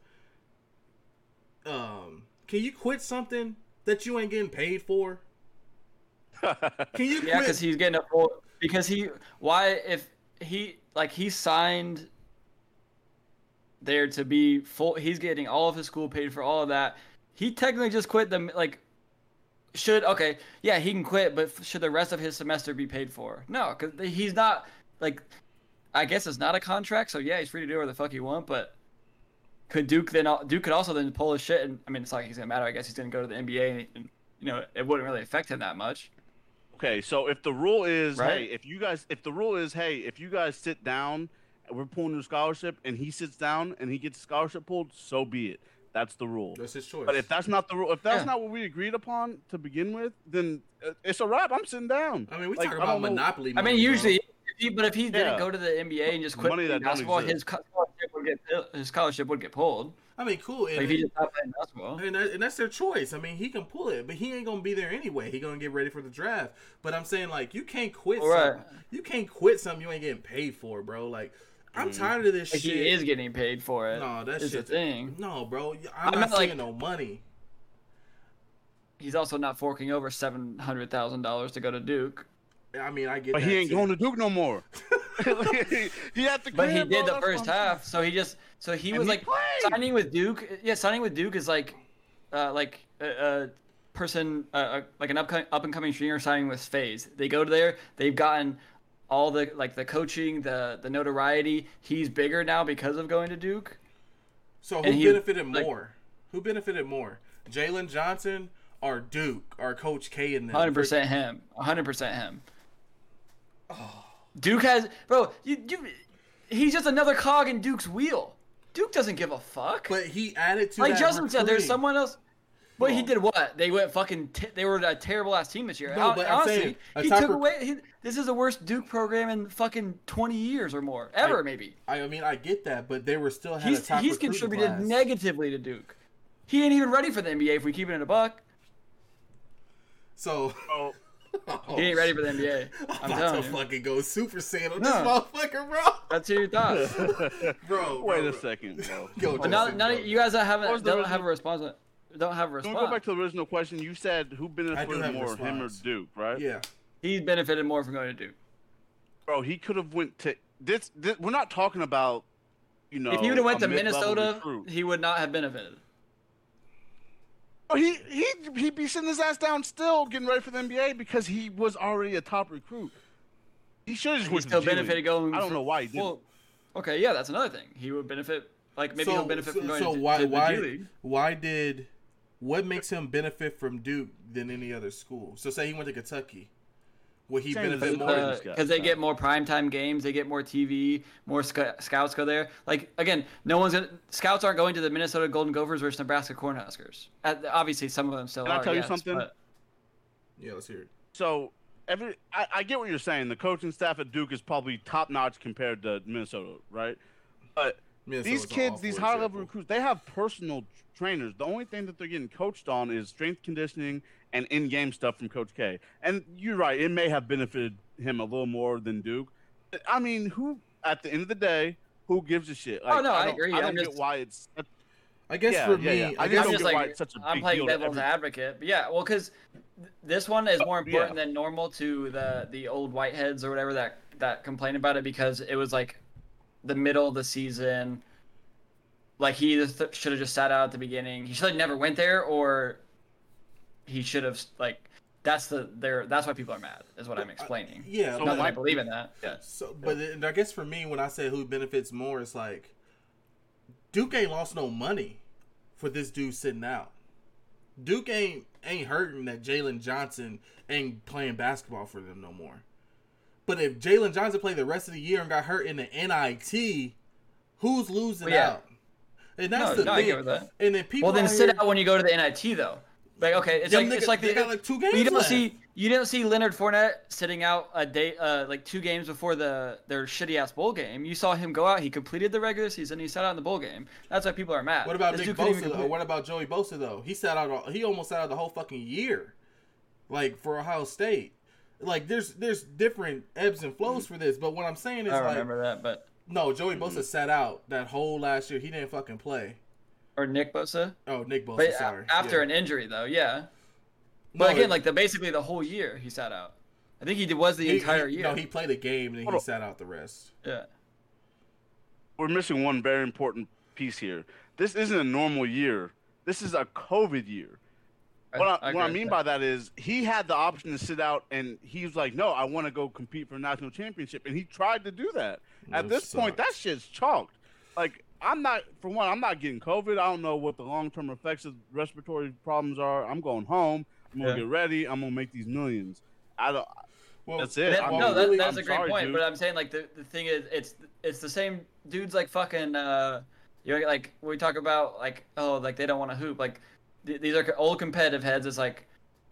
Um, can you quit something that you ain't getting paid for? Can you yeah, quit? because he's getting a full. Because he why if he like he signed there to be full. He's getting all of his school paid for all of that. He technically just quit the like. Should okay, yeah, he can quit, but should the rest of his semester be paid for? No, because he's not like. I guess it's not a contract, so yeah, he's free to do whatever the fuck he want. But could Duke then? Duke could also then pull his shit, and I mean, it's not like he's gonna matter. I guess he's gonna go to the NBA, and, and you know, it wouldn't really affect him that much. Okay, so if the rule is, Right. hey, if you guys, if the rule is, hey, if you guys sit down, we're pulling your scholarship, and he sits down and he gets a scholarship pulled, so be it. That's the rule. That's his choice. But if that's not the rule, if that's Yeah. not what we agreed upon to begin with, then uh, it's a wrap. I'm sitting down. I mean, we Like, talk about don't know- monopoly. I mean, money, bro. usually, if he, but if he didn't Yeah. go to the NBA and just quit Money that basketball, his scholarship would get his scholarship would get pulled. I mean, cool. And, Like if he just stopped playing basketball. and, that, and that's their choice. I mean, he can pull it, but he ain't gonna be there anyway. He gonna get ready for the draft. But I'm saying like, you can't quit. Right. You can't quit something you ain't getting paid for, bro. Like, I'm mm-hmm. tired of this Like shit. he is getting paid for it. No, that is the shit. thing. No, bro. I'm I not meant, like- no money. He's also not forking over seven hundred thousand dollars to go to Duke. I mean, I get. But that he ain't too. going to Duke no more. he had to. But he did the first half, so he just so he And was he like played. signing with Duke. Yeah, signing with Duke is like, uh, like a, a person, uh, uh, like an up up and coming stringer signing with FaZe. They go to there, they've gotten all the like the coaching, the the notoriety. He's bigger now because of going to Duke. So who he- benefited like- more? Who benefited more? Jalen Johnson or Duke or Coach K and them? Hundred percent him. hundred percent him. Duke has, bro. You, you, he's just another cog in Duke's wheel. Duke doesn't give a fuck. But he added to like that Justin said, there's someone else. But he did what? They went fucking. T- they were a terrible ass team this year. No, Hon- but I'm Honestly, saying, he took rec- away. He, this is the worst Duke program in fucking 20 years or more, ever I- maybe. I mean, I get that, but they were still had a He's top he's contributed class. negatively to Duke. He ain't even ready for the NBA if we keep it in a buck. So Oh, Oh, he ain't ready for the NBA. I'm I'm about telling to you. fucking go super saiyan on No. this motherfucker, bro. That's your thoughts. bro, wait bro, a second, bro. Go, But now, now bro. that you guys don't have What was a, the don't have a response. Don't have a Don't response. go back to the original question. You said who benefited more, him or response. Duke, right? Yeah, he benefited more from going to Duke. Bro, he could have went to this, this. We're not talking about, you know. if he would have went to Minnesota, he would not have benefited. Oh, he he he'd be sitting his ass down still, getting ready for the NBA because he was already a top recruit. He should have just He went to still the G League. benefited going. I don't for- know why he didn't. Well, okay, yeah, that's another thing. He would benefit. Like maybe so, he'll benefit so, from going so to, why to the why G League. why did what makes him benefit from Duke than any other school? So say he went to Kentucky, would he Same as benefit the more? Morgan- Because they get more primetime games, they get more TV, more sc- scouts go there. Like again, no one's gonna, scouts aren't going to the Minnesota Golden Gophers versus Nebraska Cornhuskers. Uh, obviously, some of them still Can I are. tell you yes, something? but- Yeah, let's hear it. So every I, I get what you're saying. The coaching staff at Duke is probably top notch compared to Minnesota, right? But Minnesota's these kids, these high level recruits, they have personal trainers. The only thing that they're getting coached on is strength conditioning and in game stuff from Coach K. And you're right, it may have benefited him a little more than Duke. I mean, who at the end of the day, who gives a shit? Oh, no, I don't- agree. I don't I'm get just- why it's. I guess Yeah, for yeah, me, yeah. I I guess I'm don't just get why like it's such a I'm big playing deal devil's advocate, but yeah, well, because this one is more Uh, yeah. important than normal to the the old whiteheads or whatever that that complain about it because it was like the middle of the season. Like he th- should have just sat out at the beginning. He should have never went there, or he should have like. That's the there. That's why people are mad. Is what I'm explaining. yeah, So Not that I believe in that. Yeah. so, but it- I guess for me, when I say who benefits more, it's like Duke ain't lost no money for this dude sitting out. Duke ain't ain't hurting that Jalen Johnson ain't playing basketball for them no more. But if Jalen Johnson played the rest of the year and got hurt in the NIT, who's losing Well, yeah. out? And that's No, the no, thing. get that. And then people Well, then sit here- out when you go to the NIT though. Like okay, it's Them like it's like they the, got like two games you don't left. see you didn't see Leonard Fournette sitting out a day uh like two games before the their shitty ass bowl game. You saw him go out. He completed the regular season. He sat out in the bowl game. That's why people are mad. What about This Nick dude couldn't even Bosa? Though? What about Joey Bosa though? He sat out. He almost sat out the whole fucking year, like for Ohio State. Like there's there's different ebbs and flows for this, but what I'm saying is I don't like remember that, but no, Joey Bosa sat out that whole last year. He didn't fucking play. or Nick Bosa. Oh, Nick Bosa, But sorry. after Yeah. an injury though, yeah. No, But again, like the basically the whole year he sat out. I think he did was the he- entire he- year. No, he played a game and then he on. sat out the rest. yeah. We're missing one very important piece here. This isn't a normal year. This is a COVID year. What I, agree what I mean that. by that is he had the option to sit out, and he was like, "No, I want to go compete for a national championship," and he tried to do that. At That this point, that sucks. shit's chalked. Like I'm not, for one, I'm not getting COVID. I don't know what the long-term effects of respiratory problems are. I'm going home. I'm gonna Yeah. get ready. I'm gonna make these millions. I don't. Well, That's it. That- no, really- that's I'm a great sorry, point. dude. But I'm saying like the, the thing is, it's it's the same dudes like fucking. Uh, you know, like we talk about like oh like they don't want to hoop like th- these are old competitive heads. It's like.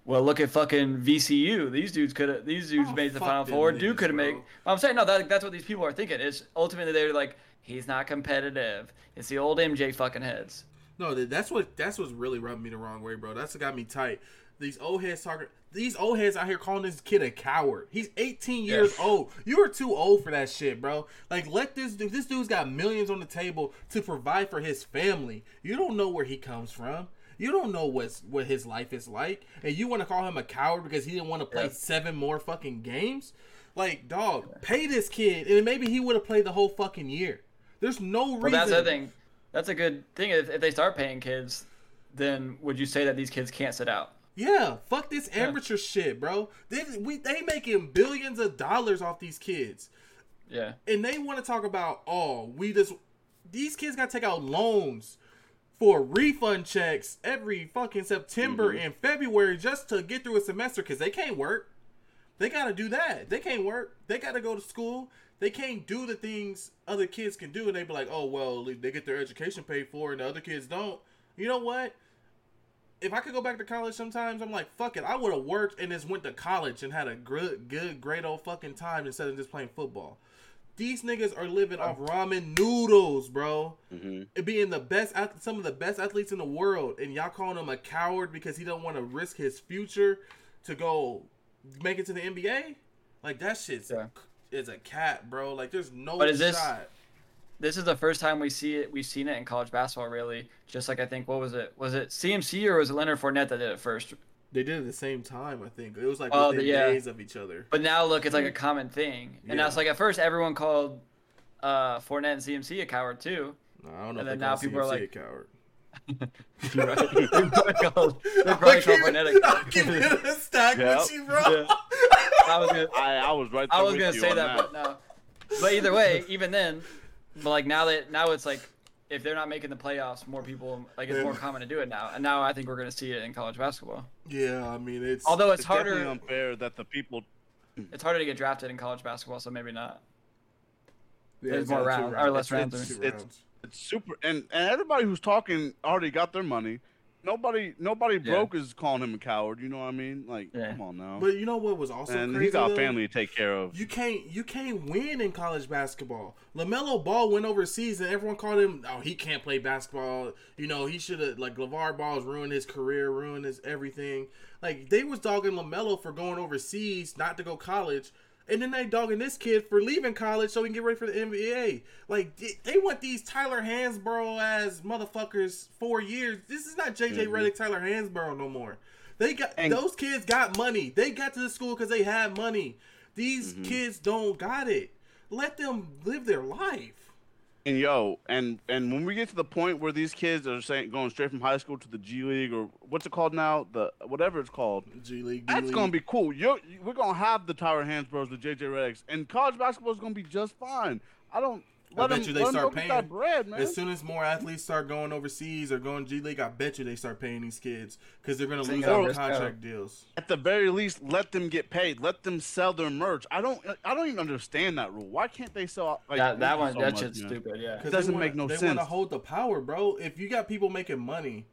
Well, look at fucking VCU. These dudes could have. These dudes Oh, made the final four. Dude could have made. I'm saying no. That, that's what these people are thinking. Is ultimately they're like, he's not competitive. It's the old MJ fucking heads. No, that's what that's what's really rubbing me the wrong way, bro. That's what got me tight. These old heads talking. These old heads out here calling this kid a coward. He's 18 years old. You are too old for that shit, bro. Like, let this dude. This dude's got millions on the table to provide for his family. You don't know where he comes from. You don't know what's what his life is like, and you want to call him a coward because he didn't want to play Yeah. seven more fucking games. Like, dog, pay this kid, and maybe he would have played the whole fucking year. There's no reason. Well, that's the thing. That's a good thing. If, if they start paying kids, then would you say that these kids can't sit out? Yeah, fuck this amateur shit, bro. They we they making billions of dollars off these kids, Yeah. and they want to talk about oh we just these kids got to take out loans for refund checks every fucking September mm-hmm. and February just to get through a semester because they can't work. They got to do that. They can't work. They got to go to school. They can't do the things other kids can do, and they be like, oh well, they get their education paid for, and the other kids don't. You know what? if I could go back to college sometimes, I'm like, fuck it. I would have worked and just went to college and had a good, good, great old fucking time instead of just playing football. These niggas are living off ramen noodles, bro. Mhm. It being the best, some of the best athletes in the world, and y'all calling him a coward because he don't want to risk his future to go make it to the NBA. Like that shit's Yeah. is a cat, bro. Like there's no But is this- shot. This is the first time we see it. We've seen it in college basketball, really. Just like I think, what was it? Was it CMC or was it Leonard Fournette that did it first? They did it at the same time. I think it was like Oh, within the- yeah. days of each other. But now look, it's like a common thing. And Yeah. that's like at first everyone called uh, Fournette and CMC a coward too. No, I don't know. And if then now call people are CMC like- a coward. You're right. They're probably called- they're probably called Fournette a I'm keeping coward. it a stack Yep. with you, bro. Yeah. I was gonna, I, I was right. I was gonna say on that, but no. But either way, even then, but like now that now it's like if they're not making the playoffs, more people like it's more common to do it now. And now I think we're gonna see it in college basketball. Yeah, I mean it's. Although it's, It's harder, unfair that the people it's harder to get drafted in college basketball, so maybe not. yeah, there's it's more rounds- or less It's- rounds. It's- rounds. it's super and, and everybody who's talking already got their money. Nobody nobody Yeah. broke is calling him a coward. You know what I mean? Like, Yeah. come on now. But you know what was also and crazy? he's got a though? family to take care of. You can't you can't win in college basketball. Lamelo Ball went overseas and everyone called him. Oh, he can't play basketball. You know he should have like LaVar Ball's ruined his career, ruined his everything. Like they was dogging Lamelo for going overseas, not to go college, and then they dogging this kid for leaving college so he can get ready for the NBA. Like they- want these Tyler Hansbrough as motherfuckers four years. This is not JJ Mhm. Redick, Tyler Hansbrough no more. They got And- those kids got money. They got to the school because they had money. These Mm-hmm. kids don't got it. Let them live their life. And yo, and and when we get to the point where these kids are saying going straight from high school to the G League or what's it called now, the whatever it's called, G League. That's League. gonna be cool. You're, we're gonna have the Tyler Hansbroughs, the JJ Redicks, and college basketball is gonna be just fine. I don't I bet them, you they start paying. that bread, man. As soon as more athletes start going overseas or going G League, I bet you they start paying these kids because they're gonna lose out, out on risk out. contract deals. At the very least, let them get paid. Let them sell their merch. I don't. I don't even understand that rule. Why can't they sell? Like, that that one so that much, shit's man? stupid. Yeah. 'Cause Doesn't they wanna, make no sense. they want to hold the power, bro. If you got people making money,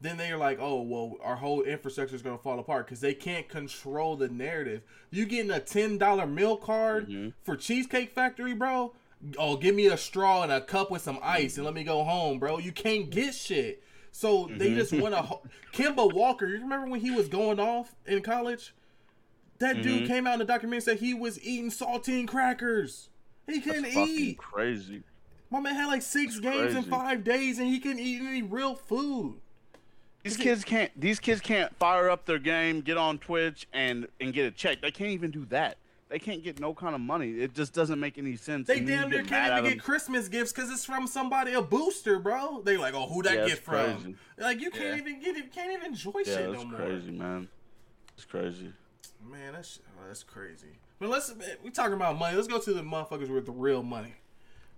then they're like, oh well, our whole infrastructure is gonna fall apart because they can't control the narrative. You getting a ten dollar meal card Mhm. for Cheesecake Factory, bro? Oh, give me a straw and a cup with some ice and let me go home, bro. You can't get shit. So they just want to. Ho- Kemba Walker, you remember when he was going off in college? That dude Mhm. came out in the documentary and said he was eating saltine crackers. He couldn't That's eat. crazy. My man had like six That's games in five days and he couldn't eat any real food. These kids can't. These kids can't fire up their game, get on Twitch, and and get a check. They can't even do that. They can't get no kind of money. It just doesn't make any sense. They damn near can't even get. Christmas gifts because it's from somebody a booster, bro. They like, oh, who that Yeah, gift from? crazy. Like you can't Yeah. even get it, You can't even enjoy shit no more. Yeah, shit that's no crazy, man. It's crazy. Man, that's oh, that's crazy. But let's we talking about money. Let's go to the motherfuckers with the real money.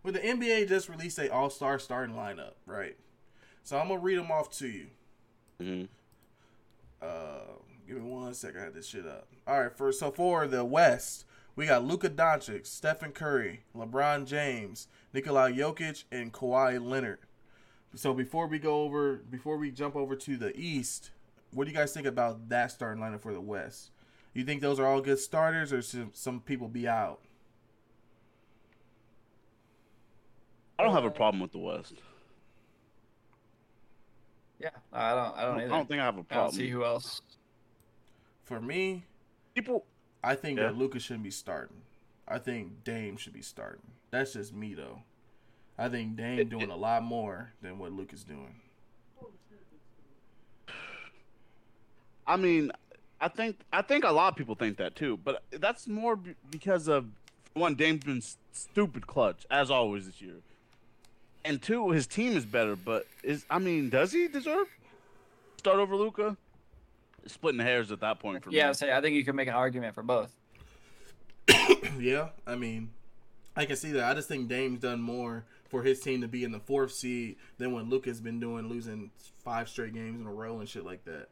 When the NBA just released a All Star starting lineup, right? So I'm gonna read them off to you. hmm Uh, give me one second. I had this shit up. All right, first, so for the West, we got Luka Doncic, Stephen Curry, LeBron James, Nikola Jokic, and Kawhi Leonard. So before we go over, before we jump over to the East, what do you guys think about that starting lineup for the West? You think those are all good starters, or should some people be out? I don't have a problem with the West. Yeah, I don't. I I don't don't, either. I don't think I have a I don't see who else. For me, People, I think Yeah. that Luka shouldn't be starting. I think Dame should be starting. That's just me though. I think Dame doing a lot more than what Luka's doing. I mean, I think I think a lot of people think that too, but that's more b- because of one, Dame's been stupid clutch as always this year, and two, his team is better. But is I mean, does he deserve start over Luka? Splitting hairs at that point for me. Yeah, me. say I think you can make an argument for both. yeah, I mean, I can see that. I just think Dame's done more for his team to be in the fourth seed than what Luka's been doing, losing five straight games in a row and shit like that.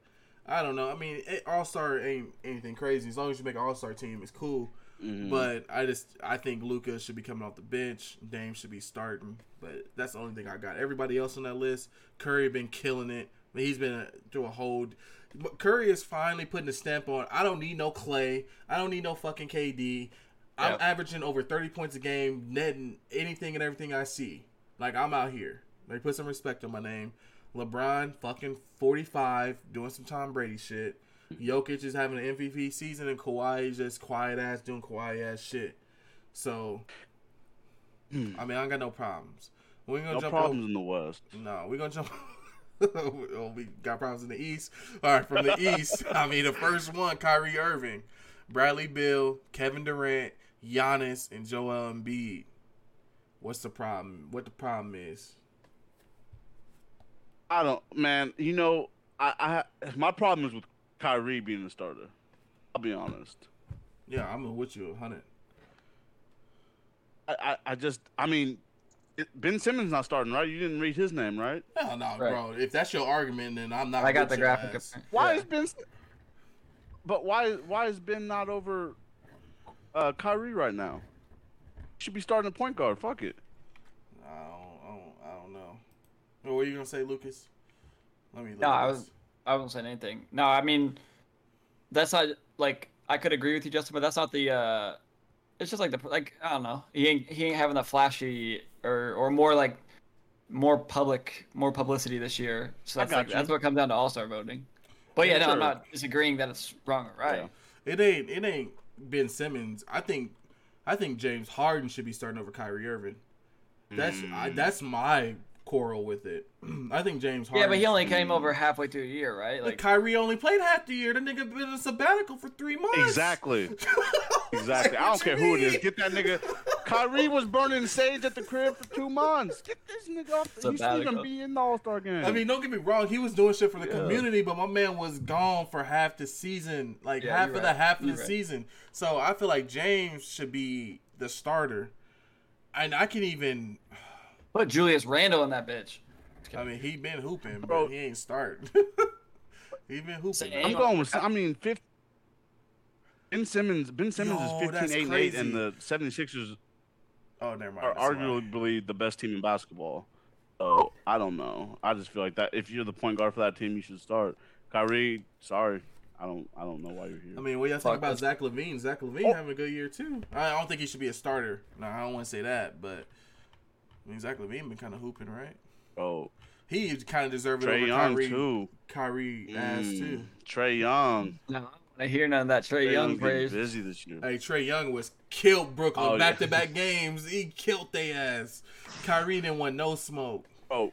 I don't know. I mean, All Star ain't anything crazy. As long as you make an All Star team, it's cool. Mhm. But I just I think Luka should be coming off the bench. Dame should be starting. But that's the only thing I got. Everybody else on that list, Curry been killing it. He's been through a whole. Curry is finally putting a stamp on. I don't need no Clay. I don't need no fucking KD. I'm Yep. averaging over 30 points a game, netting anything and everything I see. Like I'm out here. They put some respect on my name. LeBron fucking 45, doing some Tom Brady shit. Jokic is having an MVP season, and Kawhi is just quiet ass doing Kawhi ass shit. So, hmm. I mean, I ain't got no problems. We're gonna no jump problems in the West. No, we're gonna jump. oh, we got problems in the East. All right, from the East, I mean, the first one, Kyrie Irving, Bradley Beal, Kevin Durant, Giannis, and Joel Embiid. What's the problem? What the problem is? I don't, man. You know, I, I my problem is with Kyrie being the starter. I'll be honest. Yeah, I'm with you, hundred. I, I, I just, I mean, Ben Simmons not starting, right? You didn't read his name, right? Hell no, Right. bro. If that's your argument, then I'm not. I got the graphic. ass. Of, Why yeah. is Ben? But why why is Ben not over uh, Kyrie right now? He should be starting a point guard. Fuck it. I don't, I don't, I don't know. What were you gonna say, Lucas? Let me. Look No, at I this. was. I wasn't saying anything. No, I mean, that's not like I could agree with you, Justin, but that's not the. uh It's just like the like I don't know. He ain't he ain't having the flashy or or more like more public more publicity this year. So I like, you. that's what comes down to All Star voting. But yeah, no, I'm not disagreeing that it's wrong or right. Yeah. It ain't. It ain't Ben Simmons. I think. I think James Harden should be starting over Kyrie Irving. That's I, mm. that's my quarrel with it. I think James Harden. Yeah, but he only came over halfway through a year, right? Like Like Kyrie only played half the year. The nigga been in a sabbatical for three months. Exactly. Exactly. I don't care who it is. Get that nigga. Kyrie was burning sage at the crib for two months. Get this nigga off. He shouldn't even Sabbatical. be in the All Star game. I mean, don't get me wrong. He was doing shit for the Yeah. community, but my man was gone for half the season, like Yeah, half you're of the half of You're the right. season. So I feel like James should be the starter, and I can even. Put Julius Randle in that bitch. I mean, he been hooping, Bro. but he ain't starting. he been hooping. Say. I'm going with. I mean, fifth. Ben Simmons. Ben Simmons Yo, is 15, 8, and 8, and the 76ers Oh, never mind. are that's why. arguably the best team in basketball. So I don't know. I just feel like that if you're the point guard for that team, you should start. Kyrie, sorry, I don't. I don't know why you're here. I mean, what do y'all Fuck, think about that's- Zach LaVine? Zach LaVine Oh. having a good year too. I don't think he should be a starter. No, I don't want to say that, but I mean, Zach LaVine been kind of hooping, right? oh, He kind of deserved it Trae over Young Kyrie. too. Kyrie ass Mm, too. Trae Young. No, I don't want to hear none of that Trae Trae Young Young's praise. busy this year. Hey, Trae Young was killed Brooklyn back to back games. He killed their ass. Kyrie didn't want no smoke. Oh.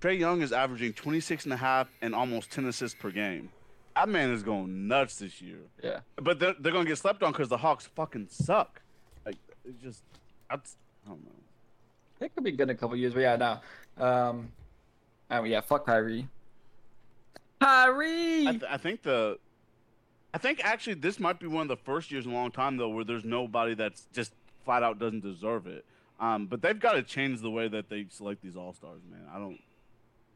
Trae Young is averaging 26 and a half and almost 10 assists per game. That man is going nuts this year. Yeah. But they're, they're going to get slept on because the Hawks fucking suck. Like, it just, that's, I don't know. It could be good in a couple years, but yeah, no. Um, I mean, yeah, fuck Kyrie. Kyrie. I, th- I think the, I think actually this might be one of the first years in a long time though where there's nobody that's just flat out doesn't deserve it. Um, but they've got to change the way that they select these all stars, man. I don't.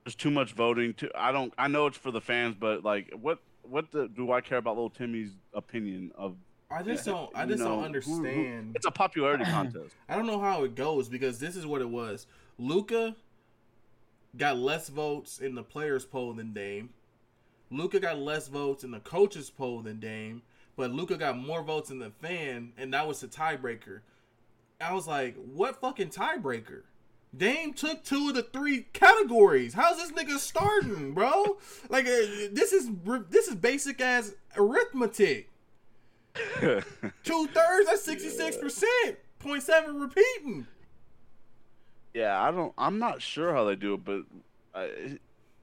There's too much voting. To I don't. I know it's for the fans, but like, what what the, do I care about little Timmy's opinion of? I just Yeah, don't. I you just know, don't who- who- understand. It's a popularity contest. I don't know how it goes because this is what it was. Luka got less votes in the players poll than Dame. Luka got less votes in the coaches poll than Dame, but Luka got more votes in the fan, and that was the tiebreaker. I was like, what fucking tiebreaker? Dame took two of the three categories. How's this nigga starting, bro? Like uh, this is this is basic as arithmetic. Two thirds, that's sixty six percent. Point seven repeating. yeah, I don't. I'm not sure how they do it, but uh,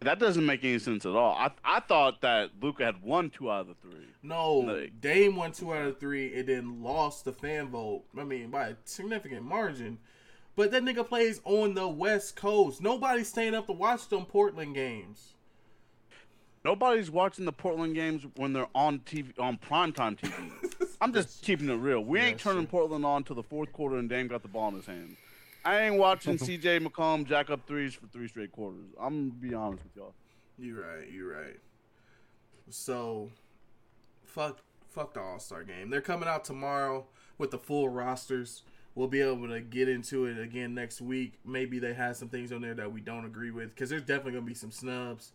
that doesn't make any sense at all. I I thought that Luka had won two out of the three. No, Like- Dame won two out of three and then lost the fan vote. I mean, by a significant margin. But that nigga plays on the West Coast. Nobody's staying up to watch them Portland games. Nobody's watching the Portland games when they're on TV on primetime TV. I'm just keeping it real. We ain't turning sir. Portland on till the fourth quarter and Dame got the ball in his hand. I ain't watching CJ McCollum jack up threes for three straight quarters. I'm gonna be honest with y'all. You're right. You're right. So, fuck, fuck the All Star game. They're coming out tomorrow with the full rosters. We'll be able to get into it again next week. Maybe they have some things on there that we don't agree with because there's definitely gonna be some snubs.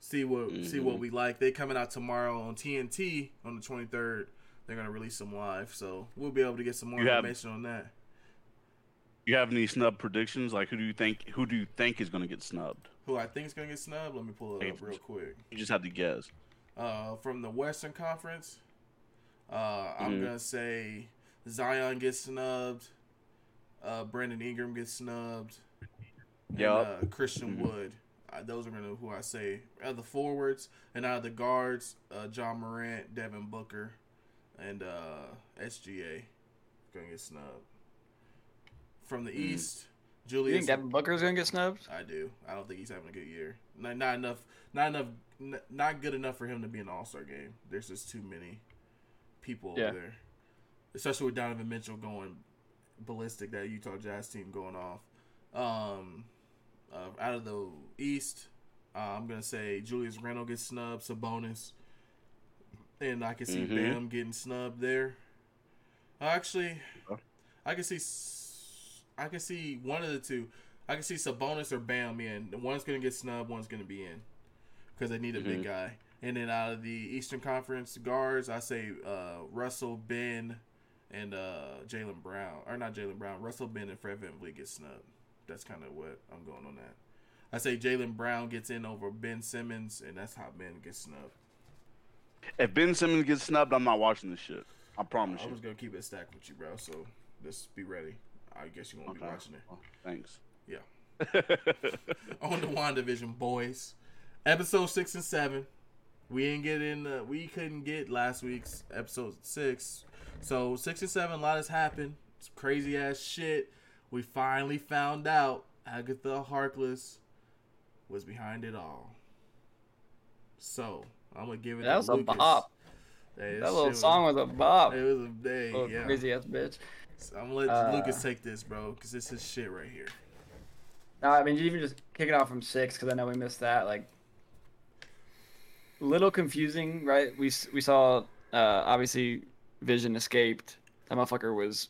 See what see what we like. They coming out tomorrow on TNT on the 23rd. They're gonna release them live, so we'll be able to get some more You have- information on that. You have any snub predictions? Like who do you think who do you think is gonna get snubbed? Who I think is gonna get snubbed? Let me pull it Hey, up real quick. You just have to guess. Uh, from the Western Conference, uh, I'm Mhm. gonna say Zion gets snubbed. Uh, Brandon Ingram gets snubbed. Yeah, uh, Christian Mhm. Wood. Those are gonna who I say out of the forwards and out of the guards. Uh, Ja Morant, Devin Booker, and uh, SGA gonna get snubbed. From the Mm. East, you Julius. think Devin Booker's gonna get snubbed? I do. I don't think he's having a good year. Not, not enough. Not enough. n- Not good enough for him to be an All Star game. There's just too many people Yeah. over there, especially with Donovan Mitchell going ballistic. That Utah Jazz team going off. Um, uh, out of the East, uh, I'm gonna say Julius Randle gets snubbed. Sabonis, and I can see Mhm. Bam getting snubbed there. Actually, I can see. I can see one of the two. I can see Sabonis or Bam in. One's gonna get snubbed. One's gonna be in because they need a big Mhm. guy. And then out of the Eastern Conference guards, I say uh, Russell, Ben, and uh, Jaylen Brown. Or not Jaylen Brown. Russell, Ben, and Fred VanVleet get snubbed. That's kind of what I'm going on that. I say Jaylen Brown gets in over Ben Simmons, and that's how Ben gets snubbed. If Ben Simmons gets snubbed, I'm not watching this shit. I promise you. I was gonna keep it stacked with you, bro. So just be ready. I guess you won't be watching it. Well, thanks. Yeah. on the WandaVision boys. Episode six and seven. We didn't get in. Uh, we couldn't get last week's episode six. So six and seven, a lot has happened. It's crazy ass shit. We finally found out Agatha Harkness was behind it all. So I'm gonna give it. A That was a bop. Hey, That little song was a bop. It was a day. Little yeah. crazy ass bitch. So I'm gonna let Uh, Lucas take this, bro, because this is shit right here. No, I mean you even just kicking off from six because I know we missed that. Like, little confusing, right? We we saw uh, obviously Vision escaped. That motherfucker was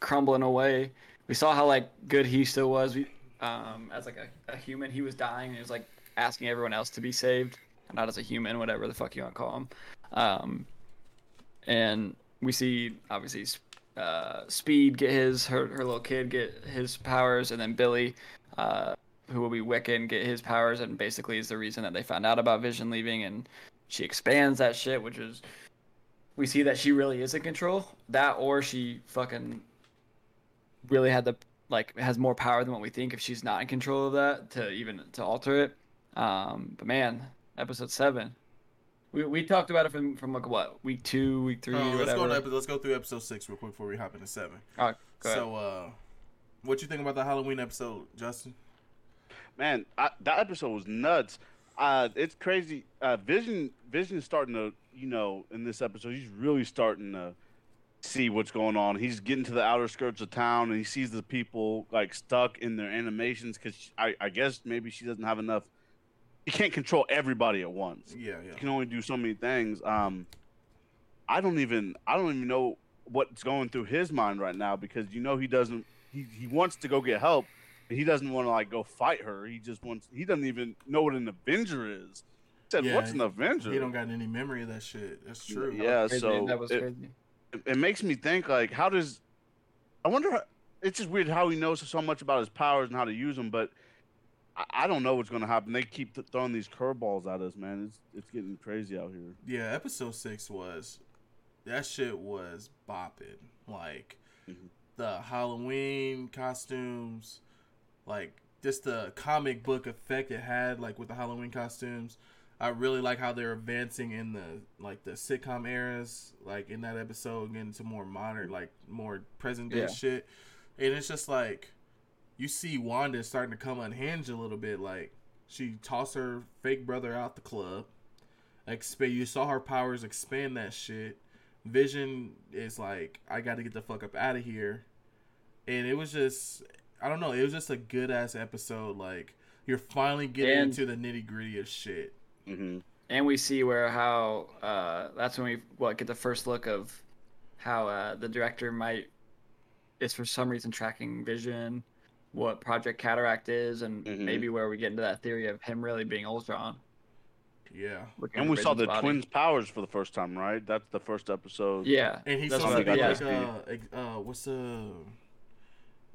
crumbling away. We saw how like good he still was. We um, as like a, a human. He was dying. And he was like asking everyone else to be saved, not as a human, whatever the fuck you want to call him. Um, and we see obviously uh, Speed get his her her little kid get his powers, and then Billy, uh, who will be Wiccan, get his powers, and basically is the reason that they found out about Vision leaving, and she expands that shit, which is we see that she really is in control. That or she fucking really had the like has more power than what we think if she's not in control of that to even to alter it. Um, but man, episode seven. We, we talked about it from, from like what week two, week three, Oh, let's whatever. go. To, let's go through episode six real quick before we hop into seven. All right, go ahead. So, uh, what you think about the Halloween episode, Justin? Man, I, that episode was nuts. Uh, it's crazy. Uh, Vision, Vision is starting to, you know, in this episode, he's really starting to see what's going on. He's getting to the outer skirts of town, and he sees the people like stuck in their animations because I, I guess maybe she doesn't have enough. You can't control everybody at once. Yeah, You can only do so many things. Um, I don't even, I don't even know what's going through his mind right now because you know he doesn't. He he wants to go get help, and he doesn't want to like go fight her. He just wants. He doesn't even know what an Avenger is. He said, Yeah, "What's an Avenger?" He don't got any memory of that shit. That's true. Yeah, Crazy, so that was crazy. it, it makes me think like, how does? I wonder. How, it's just weird how he knows so much about his powers and how to use them, but. I- I don't know what's going to happen. They keep th- throwing these curveballs at us, man. It's it's getting crazy out here. Yeah, episode six was that shit was bopping. Like Mhm. the Halloween costumes, like just the comic book effect it had, like with the Halloween costumes. I really like how they're advancing in the like the sitcom eras, like in that episode, getting to more modern, like more present day Yeah. shit. And it's just like you see Wanda starting to come unhinged a little bit. Like she tossed her fake brother out the club. Expand. You saw her powers expand that shit. Vision is like, I got to get the fuck up out of here. And it was just, I don't know. It was just a good ass episode. Like you're finally getting And- into the nitty gritty of shit. Mm-hmm. and we see where how uh, that's when we what get the first look of how uh, the director might is for some reason tracking vision what project cataract is and Mhm. maybe where we get into that theory of him really being ultron Yeah. And we saw the body. twins' powers for the first time, right? That's the first episode. yeah And he's That's supposed to what be I like, got uh, uh, what's the,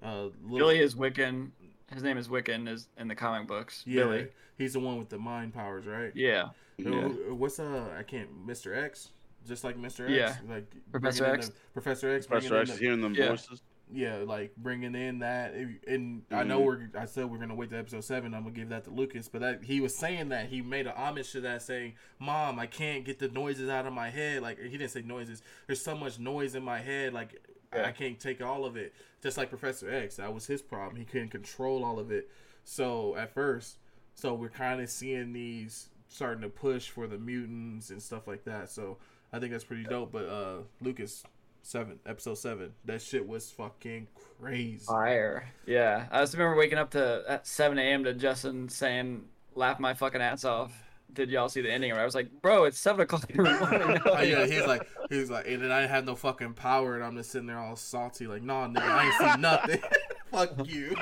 uh, little, billy is wiccan his name is wiccan is in the comic books yeah, billy he's the one with the mind powers, right? yeah Yeah. What's uh? I can't. Mr. X, just like Mr. X. Yeah. Like Professor X. the- Professor X. Professor X in the- hearing them Yeah. voices. Yeah, like bringing in that, and I know Mhm. we're. I said we're gonna wait to episode seven. I'm gonna give that to Lucas, but that he was saying that he made a homage to that, saying, "Mom, I can't get the noises out of my head." Like he didn't say noises. There's so much noise in my head, like I- Yeah. I can't take all of it. Just like Professor X, that was his problem. He couldn't control all of it. So at first, so we're kind of seeing these starting to push for the mutants and stuff like that. So I think that's pretty dope. But uh Lucas, seven episode seven, that shit was fucking crazy. Fire. Yeah. I just remember waking up to at 7 a.m. to Justin saying, laugh my fucking ass off. Did y'all see the ending? Or I was like, bro, it's 7 o'clock in the morning. Oh, yeah, he's like, he's like, and then I have no fucking power, and I'm just sitting there all salty, like, nah, nigga, I ain't seen nothing. Fuck you.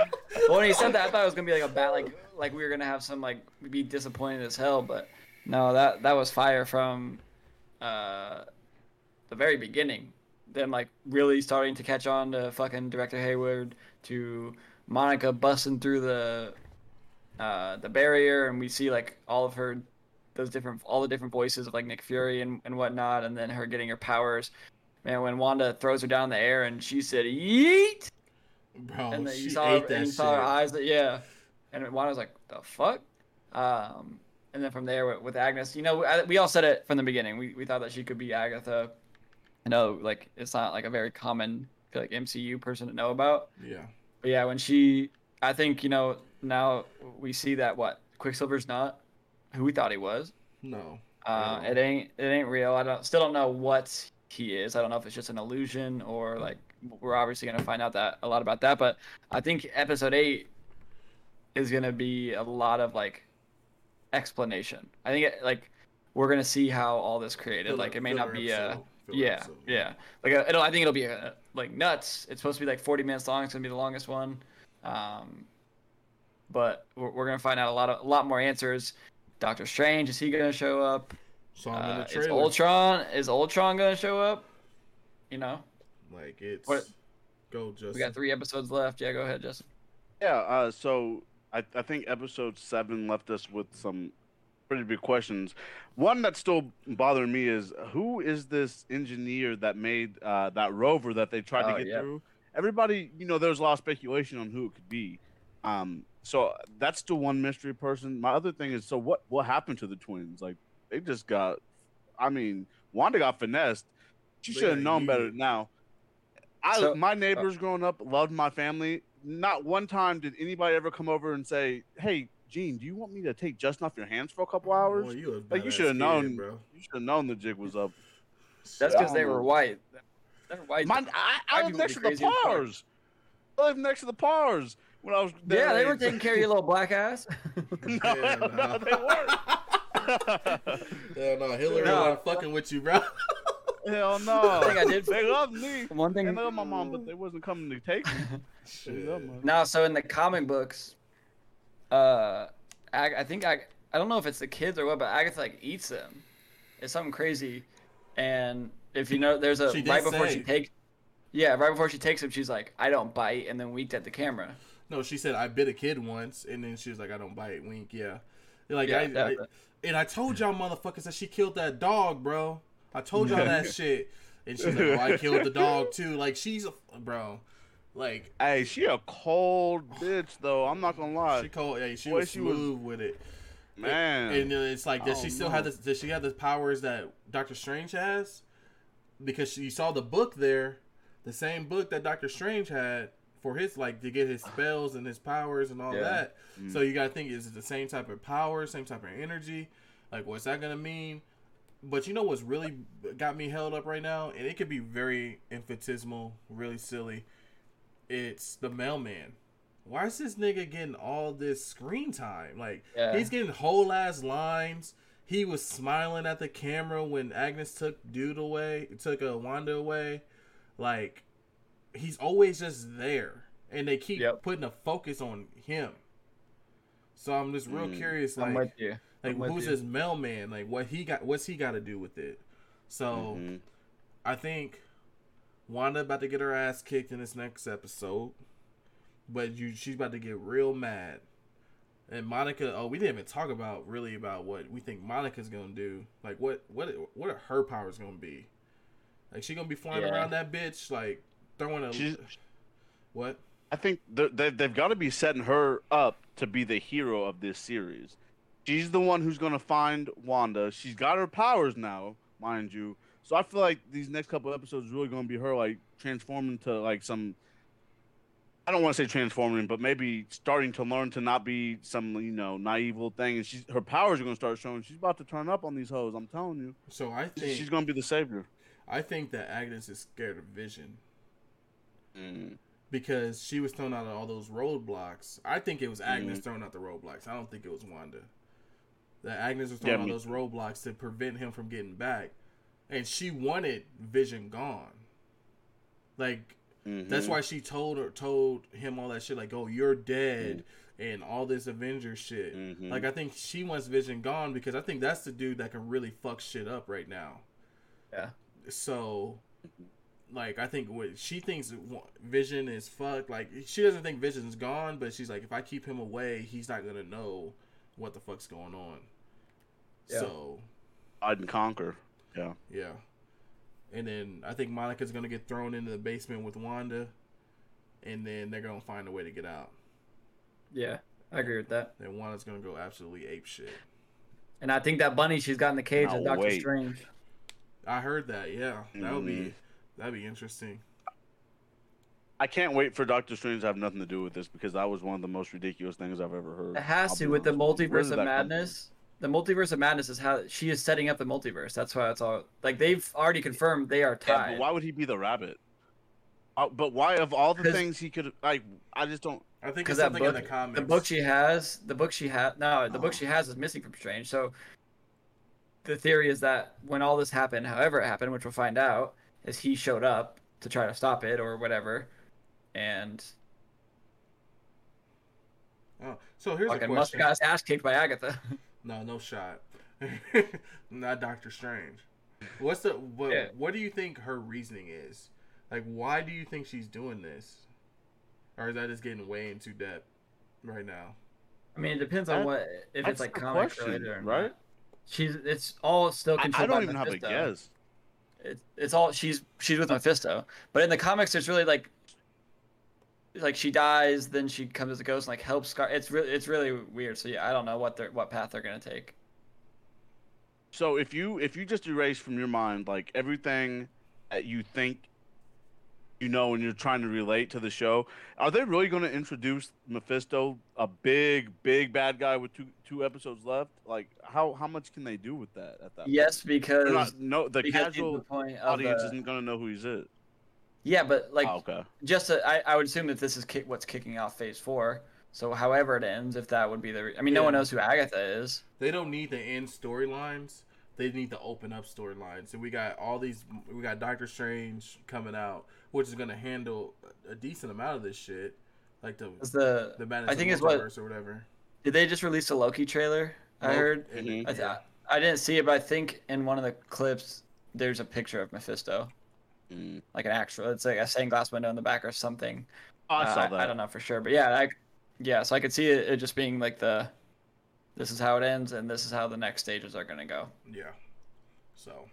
Well, when he said that, I thought it was gonna be like a bat, like like we were gonna have some like be disappointed as hell, but no, that that was fire from uh, the very beginning. Them like really starting to catch on to fucking director Hayward to Monica busting through the uh, the barrier, and we see like all of her those different all the different voices of like Nick Fury and, and whatnot, and then her getting her powers. Man, when Wanda throws her down in the air and she said "Yeet," Bro, and then you saw, ate and you shit. saw her eyes that yeah and Wanda was like the fuck um and then from there with, with agnes you know I, we all said it from the beginning we, we thought that she could be agatha i know like it's not like a very common like mcu person to know about Yeah. but yeah when she i think you know now we see that what quicksilver's not who we thought he was No. uh, it ain't it ain't real. I don't still don't know what he is. I don't know if it's just an illusion or like we're obviously gonna find out that a lot about that. But I think episode eight is gonna be a lot of like explanation. I think it, like we're gonna see how all this created. Filler- like it may not be a. Filler yeah episode. yeah like uh, it'll, I think it'll be a, like nuts. It's supposed to be like 40 minutes long. It's gonna be the longest one. Um, but we're, we're gonna find out a lot of a lot more answers. Doctor Strange is he gonna show up? So I'm in Uh, the is. Ultron is Ultron gonna show up? You know, Like it's What- go just we got three episodes left. Yeah, go ahead, Justin. Yeah, uh, so I, I think episode seven left us with some pretty big questions. One that's still bothering me is who is this engineer that made uh, that rover that they tried Oh, to get yeah. through? Everybody, you know, there's a lot of speculation on who it could be. Um, so that's the one mystery person. My other thing is, so what what happened to the twins? Like they just got, I mean, Wanda got finessed. She should have got known better now. I So- my neighbors growing up loved my family. Not one time did anybody ever come over and say, "Hey, Gene, do you want me to take Justin off your hands for a couple hours?" Boy, you Like, you should have known, bro. You should have known the jig was up. That's because they were white. They were white. Mine, I, I White lived next to the crazy pars. I lived next to the pars when I was. yeah, their they were taking care of your little black ass. no, Yeah, no, no. they weren't. Yeah, no, Hillary No. wasn't fucking with you, bro. Hell no. think I did- They loved me. One They thing. loved my mom, but they wasn't coming to take me. They loved my- No, so in the comic books, uh, Ag- I think I I don't know if it's the kids or what, but Agatha like eats them. It's something crazy, and if you know, there's a right before say. she takes. Yeah, right before she takes him, she's like, "I don't bite," and then winked at the camera. No, she said I bit a kid once, and then she was like, "I don't bite." Wink, yeah. Like Yeah, I, yeah, I- and I told y'all motherfuckers that she killed that dog, bro. I told y'all that shit, and she's like, "Oh, I killed the dog too." Like she's a bro, like Hey, she a cold bitch though. I'm not gonna lie. she called. Yeah, she Boy, was she was- smooth with it. Man. and uh, it's like, does Oh, she still no. have this? Does she have the powers that Doctor Strange has? Because she saw the book there, the same book that Doctor Strange had for his like to get his spells and his powers and all Yeah. that. Mm. So you gotta think, is it the same type of power, same type of energy? Like, what's that gonna mean? But you know what's really got me held up right now, and it could be very infinitesimal, really silly. It's the mailman. Why is this nigga getting all this screen time? Like Yeah. he's getting whole ass lines. He was smiling at the camera when Agnes took dude away, took a Wanda away. Like he's always just there, and they keep Yep. putting a focus on him. So I'm just real Mm. curious, I'm like, with you. like I'm with who's you. his mailman? Like what he got? What's he got to do with it? So Mhm. I think Wanda about to get her ass kicked in this next episode, but you she's about to get real mad. And Monica, oh, we didn't even talk about really about what we think Monica's gonna do. Like what what what are her powers gonna be? Like she gonna be flying Yeah. around that bitch like throwing a She's- what? I think they're- they they've got to be setting her up to be the hero of this series. She's the one who's gonna find Wanda. She's got her powers now, mind you. So I feel like these next couple episodes is really gonna be her like transforming to like some. I don't want to say transforming, but maybe starting to learn to not be some you know naive little thing, and she's her powers are gonna start showing. She's about to turn up on these hoes. I'm telling you, So I think she's gonna be the savior. I think that Agnes is scared of Vision Mm. because she was thrown out of all those roadblocks. I think it was Agnes Mhm. throwing out the roadblocks. I don't think it was Wanda. That Agnes was throwing Yeah, out me- those roadblocks to prevent him from getting back, and she wanted Vision gone. Like that's Mhm. why she told her told him all that shit. Like, oh, you're dead, and all this Avenger shit. Mhm. Like I think she wants Vision gone because I think that's the dude that can really fuck shit up right now. Yeah. So, like, I think what she thinks Vision is fucked. Like, she doesn't think Vision's gone, but she's like, if I keep him away, he's not gonna know what the fuck's going on. Yeah. So, Hide and conquer. Yeah. yeah. And then I think Monica's gonna get thrown into the basement with Wanda, and then they're gonna find a way to get out. Yeah, I agree with that. And Wanda's gonna go absolutely ape shit. And I think that bunny she's got in the cage Now is Doctor wait. Strange. I heard that. Yeah, that would be Mhm. That'd be interesting. I can't wait for Doctor Strange to have nothing to do with this because that was one of the most ridiculous things I've ever heard. It has I'll to with the honest you. Where multiverse of that come from? madness. The multiverse of madness is how she is setting up the multiverse. That's why it's all like they've already confirmed they are Yeah, tied. but why would he be the rabbit? Uh, but why of all the things he could like? I just don't. I think Because it's that something book, in the comics. the book she has, the book she had, no, the book Oh. she has is missing from Strange. So the theory is that when all this happened, however it happened, which we'll find out, is he showed up to try to stop it or whatever, and Oh, so here's Fucking a must have question. got his ass kicked by Agatha. No, no shot. Not Doctor Strange. What's the what? Yeah. What do you think her reasoning is? Like, why do you think she's doing this? Or is that just getting way into depth right now? I mean, it depends on That- what if it's like the comic question, related or not. right? She's it's all still I, controlled I don't by even have a guess. It's it's all she's she's with Mephisto, but in the comics, there's really like like she dies, then she comes as a ghost and like helps Scar. It's really it's really weird. So yeah, I don't know what they're what path they're gonna take. So if you if you just erase from your mind like everything that you think you know and you're trying to relate to the show, are they really going to introduce Mephisto, a big big bad guy with two two episodes left? Like how how much can they do with that at that? Yes, point? because not, no, the because casual the point audience the- isn't going to know who he's is. yeah, but like oh, okay. just to, I I would assume that this is kick, what's kicking off Phase Four. So however it ends, if that would be the, re- I mean, no one knows who Agatha is. They don't need to end storylines. They need to open up storylines. And we got all these. We got Doctor Strange coming out, which is gonna handle a decent amount of this shit, like the the the madness I of think it's what- or whatever. did they just release a Loki trailer? I heard. And- Mhm. I, th- I didn't see it, but I think in one of the clips there's a picture of Mephisto, Mm. like an actual. It's like a stained glass window in the back or something. Oh, I Uh, saw I, that. don't know for sure, but yeah, I, yeah. So I could see it, it just being like the, this is how it ends, and this is how the next stages are gonna go. Yeah. So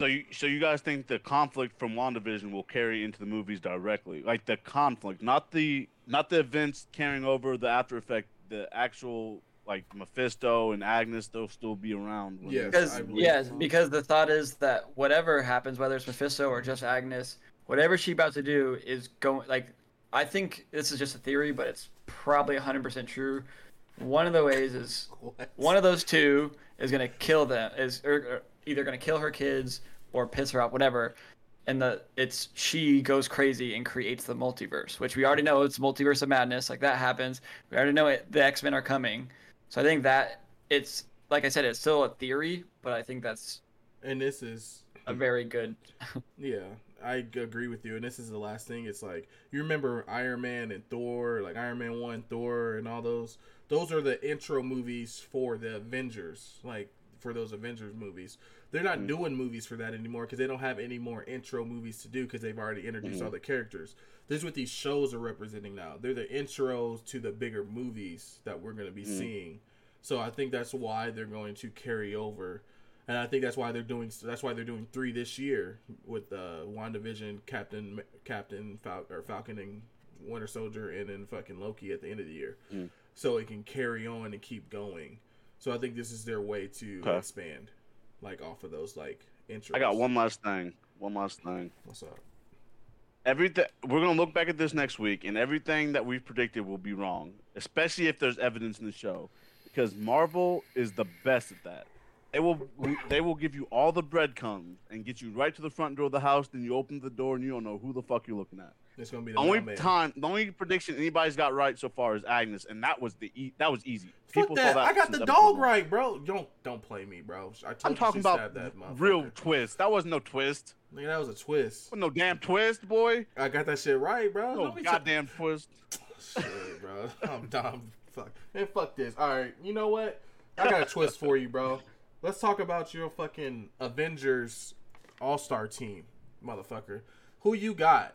So you, so you guys think the conflict from WandaVision will carry into the movies directly? Like the conflict, not the not the events carrying over the after effect, the actual like Mephisto and Agnes they'll still be around. when Yes, Because I believe yeah, so. because the thought is that whatever happens, whether it's Mephisto or just Agnes, whatever she's about to do is going like. I think this is just a theory, but it's probably 100% true. One of the ways is one of those two is gonna kill them is or, or either gonna kill her kids or piss her off whatever and the it's she goes crazy and creates the multiverse which we already know it's multiverse of madness like that happens we already know it, the x-men are coming so i think that it's like i said it's still a theory but i think that's and this is a very good Yeah, I agree with you. And this is the last thing. It's like you remember Iron Man and Thor, like Iron Man One, Thor, and all those. Those are the intro movies for the Avengers. Like for those Avengers movies, they're not Mm. doing movies for that anymore because they don't have any more intro movies to do because they've already introduced Mhm. all the characters. This is what these shows are representing now. They're the intros to the bigger movies that we're going to be Mhm. seeing. So I think that's why they're going to carry over and I think that's why they're doing that's why they're doing three this year with uh, WandaVision, Captain Captain Fal- or Falcon and Winter Soldier, and then fucking Loki at the end of the year, Mm. so it can carry on and keep going. So I think this is their way to Okay. expand, like off of those like intros. I got one last thing. One last thing. What's up? Everything we're gonna look back at this next week, and everything that we've predicted will be wrong, especially if there's evidence in the show, because Marvel is the best at that. They will they will give you all the breadcrumbs and get you right to the front door of the house. Then you open the door and you don't know who the fuck you're looking at. It's gonna be The only mailman. time, the only prediction anybody's got right so far is Agnes, and that was the e- that was easy. Fuck saw that. I got the dog right, bro. Don't don't play me, bro. I I'm talking about that real twist. That wasn't no twist. Nigga, that was a twist. Wasn't no damn twist, boy. I got that shit right, bro. No goddamn twist. Shit, bro. I'm dumb. Fuck. And fuck this. All right. You know what? I got a twist for you, bro. Let's talk about your fucking Avengers All Star team, motherfucker. Who you got?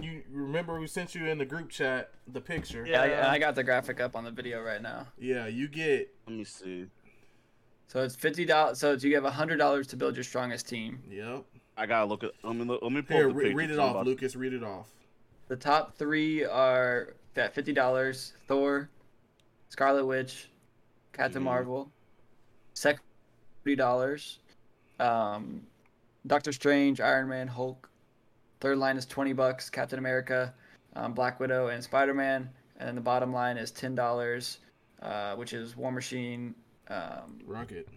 You remember we sent you in the group chat the picture? yeah, I, Yeah. I got the graphic up on the video right now Yeah. You get. Let me see. so it's $50 so you have $100 to build your strongest team Yep. I gotta look at. Let me look, let me pull Here, up the re- picture. read it off, about- Lucas. Read it off. the top three are at $50 thor scarlet witch captain Mhm. marvel second $30 um, doctor strange iron man hulk third line is 20 bucks captain america um, black widow and spider-man and then the bottom line is $10 uh, which is war machine um, Rocket.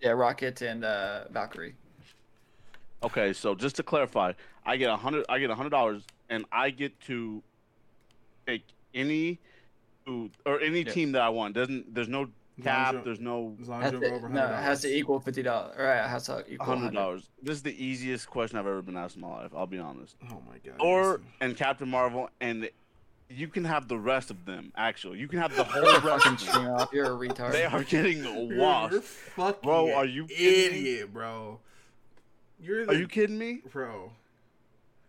yeah rocket and uh, valkyrie Okay, so just to clarify, I get a hundred. I get a hundred dollars, and I get to take any, or any Yeah. team that I want. Doesn't there's no As long as cap. you're- There's no As long as has you're to, over no, it has to equal $50 right it has to equal hundred dollars. This is the easiest question I've ever been asked in my life. I'll be honest. Oh my god. Or and Captain Marvel and You can have the rest of them. Actually, you can have the whole rest fucking of them. You're a retard. They are getting You're, washed. you're fucking Bro, are you kidding me? idiot, bro? You're the, Are you kidding me? bro?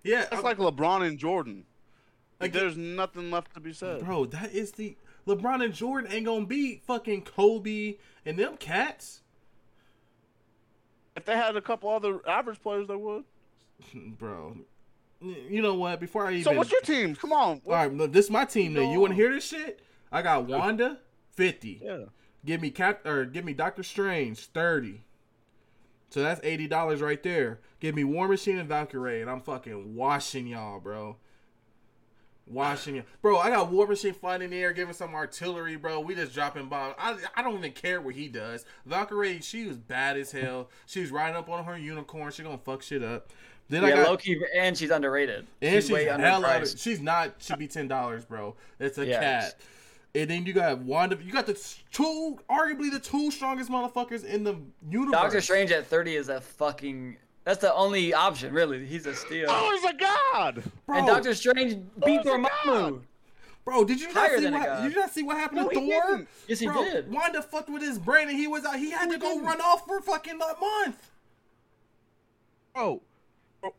Yeah, That's I'm- like LeBron and Jordan. Like, There's nothing left to be said. bro. That is the LeBron and Jordan ain't gonna beat fucking Kobe and them cats, If they had a couple other average players, they would. bro. You know what? Before I even So what's your team? Come on. all right, look, this is my team. Now you want to hear this shit? I got Wanda fifty. Yeah. Give me Cap or give me Doctor Strange thirty. So that's eighty dollars right there. Give me War Machine and Valkyrie, and I'm fucking washing y'all, bro. Washing you, bro. I got War Machine flying in the air, giving some artillery, bro. We just dropping bombs. I, I don't even care what he does. Valkyrie, she was bad as hell. She was riding up on her unicorn. She gonna fuck shit up. Then I got low key, and she's underrated. and she's, she's, way hell. She's not. Should be ten dollars, bro. It's a Yeah. cat. And then you got Wanda. You got the two, arguably the two strongest motherfuckers in the universe. Doctor Strange at 30 is a fucking. That's the only option, really. He's a steal. Oh, he's a god. bro, and Doctor Strange oh, beat he's a Dormammu. god. bro, did you not see what? Did you not see what happened No, to Thor? didn't. Yes, he bro, did. Wanda fucked with his brain, and he was out. He had No, to go didn't. run off for fucking a month. Oh,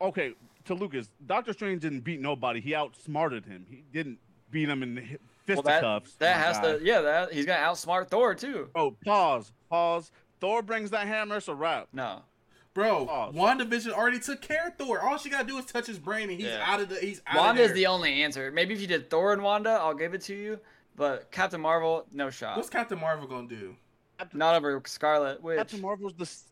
okay. To Lucas, Doctor Strange didn't beat nobody. He outsmarted him. He didn't beat him in the hi- Well, that, fisticuffs. that my has guy. to. Yeah, that he's gonna outsmart Thor too. Oh, pause, pause. Thor brings that hammer. It's a wrap. No. Bro, Pause. WandaVision already took care of Thor. All she gotta do is touch his brain, and he's Yeah. out of the. He's out Wanda of is there. the only answer. Maybe if you did Thor and Wanda, I'll give it to you. But Captain Marvel, no shot. What's Captain Marvel gonna do? Not over Scarlet Witch. Captain Marvel's the s-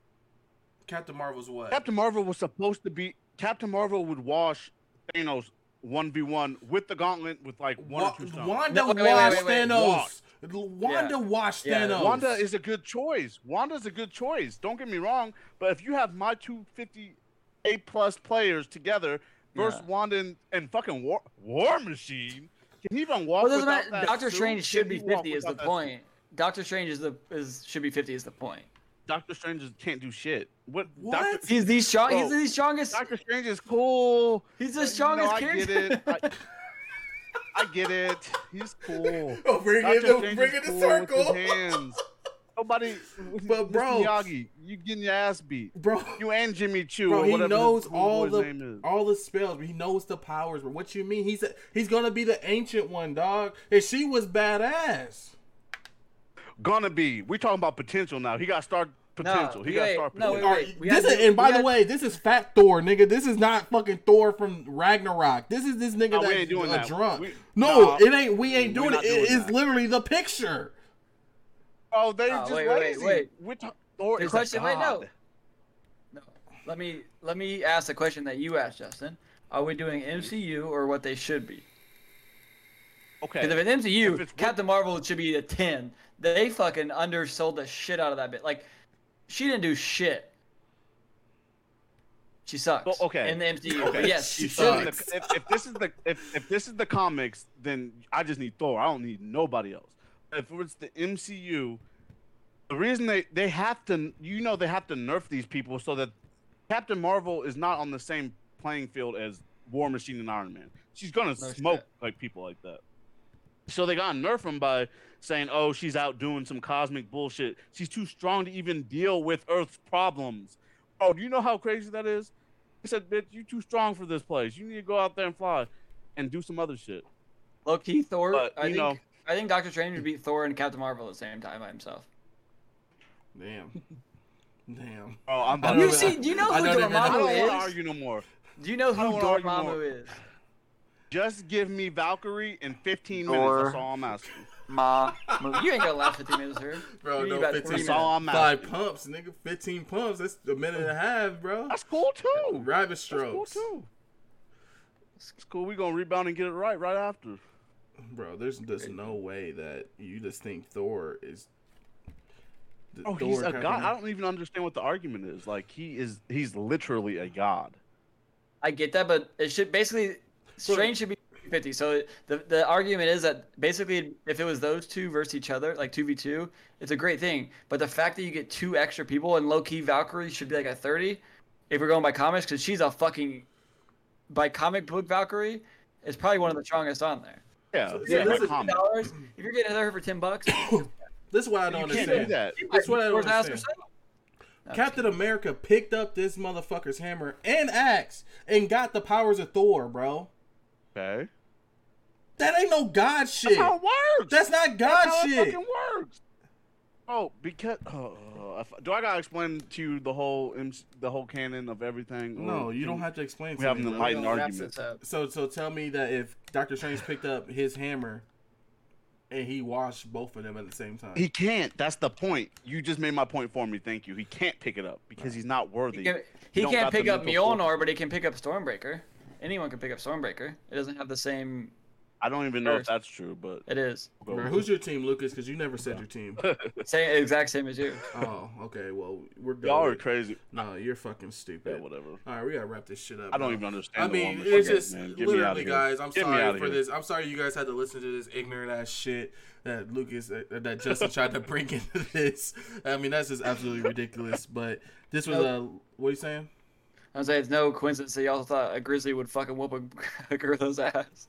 Captain Marvel's what? Captain Marvel was supposed to be. Captain Marvel would wash Thanos one v one with the gauntlet with like one Wa- or two stones. Wanda No, wait, wait, washed wait, wait. Thanos. Wanda Yeah. washed Yeah. Thanos. Wanda is a good choice. Wanda's a good choice. Don't get me wrong, but if you have my two fifty A plus players together versus Yeah. Wanda and, and fucking War War Machine, can he even walk? Well, without that Doctor suit? Strange should Can be 50 is the without that point. Doctor Strange is the is should be 50 is the point. Doctor Strange is- can't do shit. What? What? Doctor, He's the strong. He's oh, the strongest. Doctor Strange is cool. He's the You know, strongest I get it. I, I get it. He's cool. Oh, bring Doctor it, oh, Strange bring is it cool circle. his hands. Nobody. But, bro- Miyagi, you getting your ass beat. Bro, You and Jimmy Choo. bro, or he knows all the all the spells. But he knows the powers. But what you mean? He's a, he's gonna be the ancient one, dog. And she was badass. Gonna be. We talking about potential now. He got start potential. he got wait, start no, potential. wait, Alright, this had- is, and by we the had- way, this is Fat Thor, nigga. This is not fucking Thor from Ragnarok. This is this nigga No, that's ain't doing a that. drunk. We- no, nah. it ain't. We ain't doing it. not It doing is that. literally the picture. Oh, they Oh, just wait, wait, lazy. wait. We're Thor The is question. a Wait, no. No. Let me let me ask the question that you asked, Justin. Are we doing MCU or what they should be? Okay. Because if it's MCU, If it's Captain Marvel should be a 10. They fucking undersold the shit out of that bit. Like, she didn't do shit. She sucks. Well, okay. In the MCU. Okay. Yes, she If, should. this is the- if, if this is the if, if this is the comics, then I just need Thor. I don't need nobody else. If it's the MCU, the reason they they have to, you know, they have to nerf these people so that Captain Marvel is not on the same playing field as War Machine and Iron Man. She's gonna smoke shit. like people like that. So they gotta nerf him by saying, "Oh, she's out doing some cosmic bullshit. She's too strong to even deal with Earth's problems." Oh, do you know how crazy that is? He said, "Bitch, you're too strong for this place. You need to go out there and fly, and do some other shit." Low key, Thor. But, I you think, know- I think Doctor Strange would beat Thor and Captain Marvel at the same time by himself. Damn. Damn. Oh, I'm about You to. see, do you know who don't even know. I don't want to argue no more. Do you know who don't wanna argue more. Dormammu is? Just give me Valkyrie in 15 Thor. minutes. That's all I'm asking. Ma. You ain't gonna last 15 minutes, her. Bro, You need no, 15 three That's all I'm Five asking. pumps, nigga. 15 pumps. That's a minute and a half, bro. That's cool too. Rabbit That's cool too. It's cool. We gonna rebound and get it right right after. Bro, there's just no way that you just think Thor is. Oh, Thor he's a Captain god. I don't even understand what the argument is. Like he is. He's literally a god. I get that, but it should basically Strange should be 50. So the the argument is that basically if it was those two versus each other, like 2v2, it's a great thing. But the fact that you get two extra people and low key Valkyrie should be like a 30 if we're going by comics cuz she's a fucking by comic book Valkyrie is probably one of the strongest on there. Yeah, So- yeah, so my this is- comment. dollars. If you're getting her for ten bucks, This is what I don't understand. do that. That's what I don't understand. Captain America picked up this motherfucker's hammer and axe and got the powers of Thor, bro. Okay. That ain't no God shit. That's how it works. That's not God That's how shit. it fucking works. Oh, because oh, oh, if- do I gotta explain to you the whole the whole canon of everything? No, you can- don't have to explain we to have me. an enlightened argument. So, so tell me that if Doctor Strange picked up his hammer and he washed both of them at the same time, He can't. That's the point. You just made my point for me. Thank you. He can't pick it up because he's not worthy. He, can, he don't can't pick up mental Mjolnir, force. but he can pick up Stormbreaker. Anyone can pick up Stormbreaker. It doesn't have the same. I don't even know if that's true, but It is Bro, who's your team, Lucas? Because you never said your team. same exact same as you. Oh, okay. Well, we're good. y'all are crazy. No, you're fucking Yeah, whatever. All right, we gotta wrap this shit up. I don't bro. even understand. I mean, one it's just man. Get literally, here. guys. I'm Get sorry outta for here. this. I'm sorry you guys had to listen to this ignorant ass shit that Lucas uh, that Justin tried to bring into this. I mean, that's just absolutely ridiculous. But this was a what are you saying? I'm saying it's no coincidence that y'all thought a grizzly would fucking whoop a, a gorilla's ass.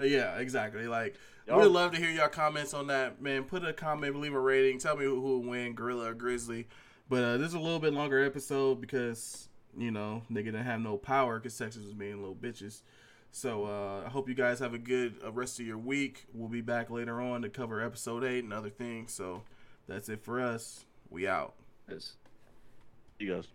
Uh, Yeah, exactly. Like Y'all- we'd love to hear your comments on that, man. Put a comment, leave a rating. Tell me who who will win, Gorilla or Grizzly. But uh, this is a little bit longer episode because you know nigga didn't have no power because Texas was being little bitches. So uh, I hope you guys have a good uh, rest of your week. We'll be back later on to cover episode eight and other things. So that's it for us. We out. It's- You guys.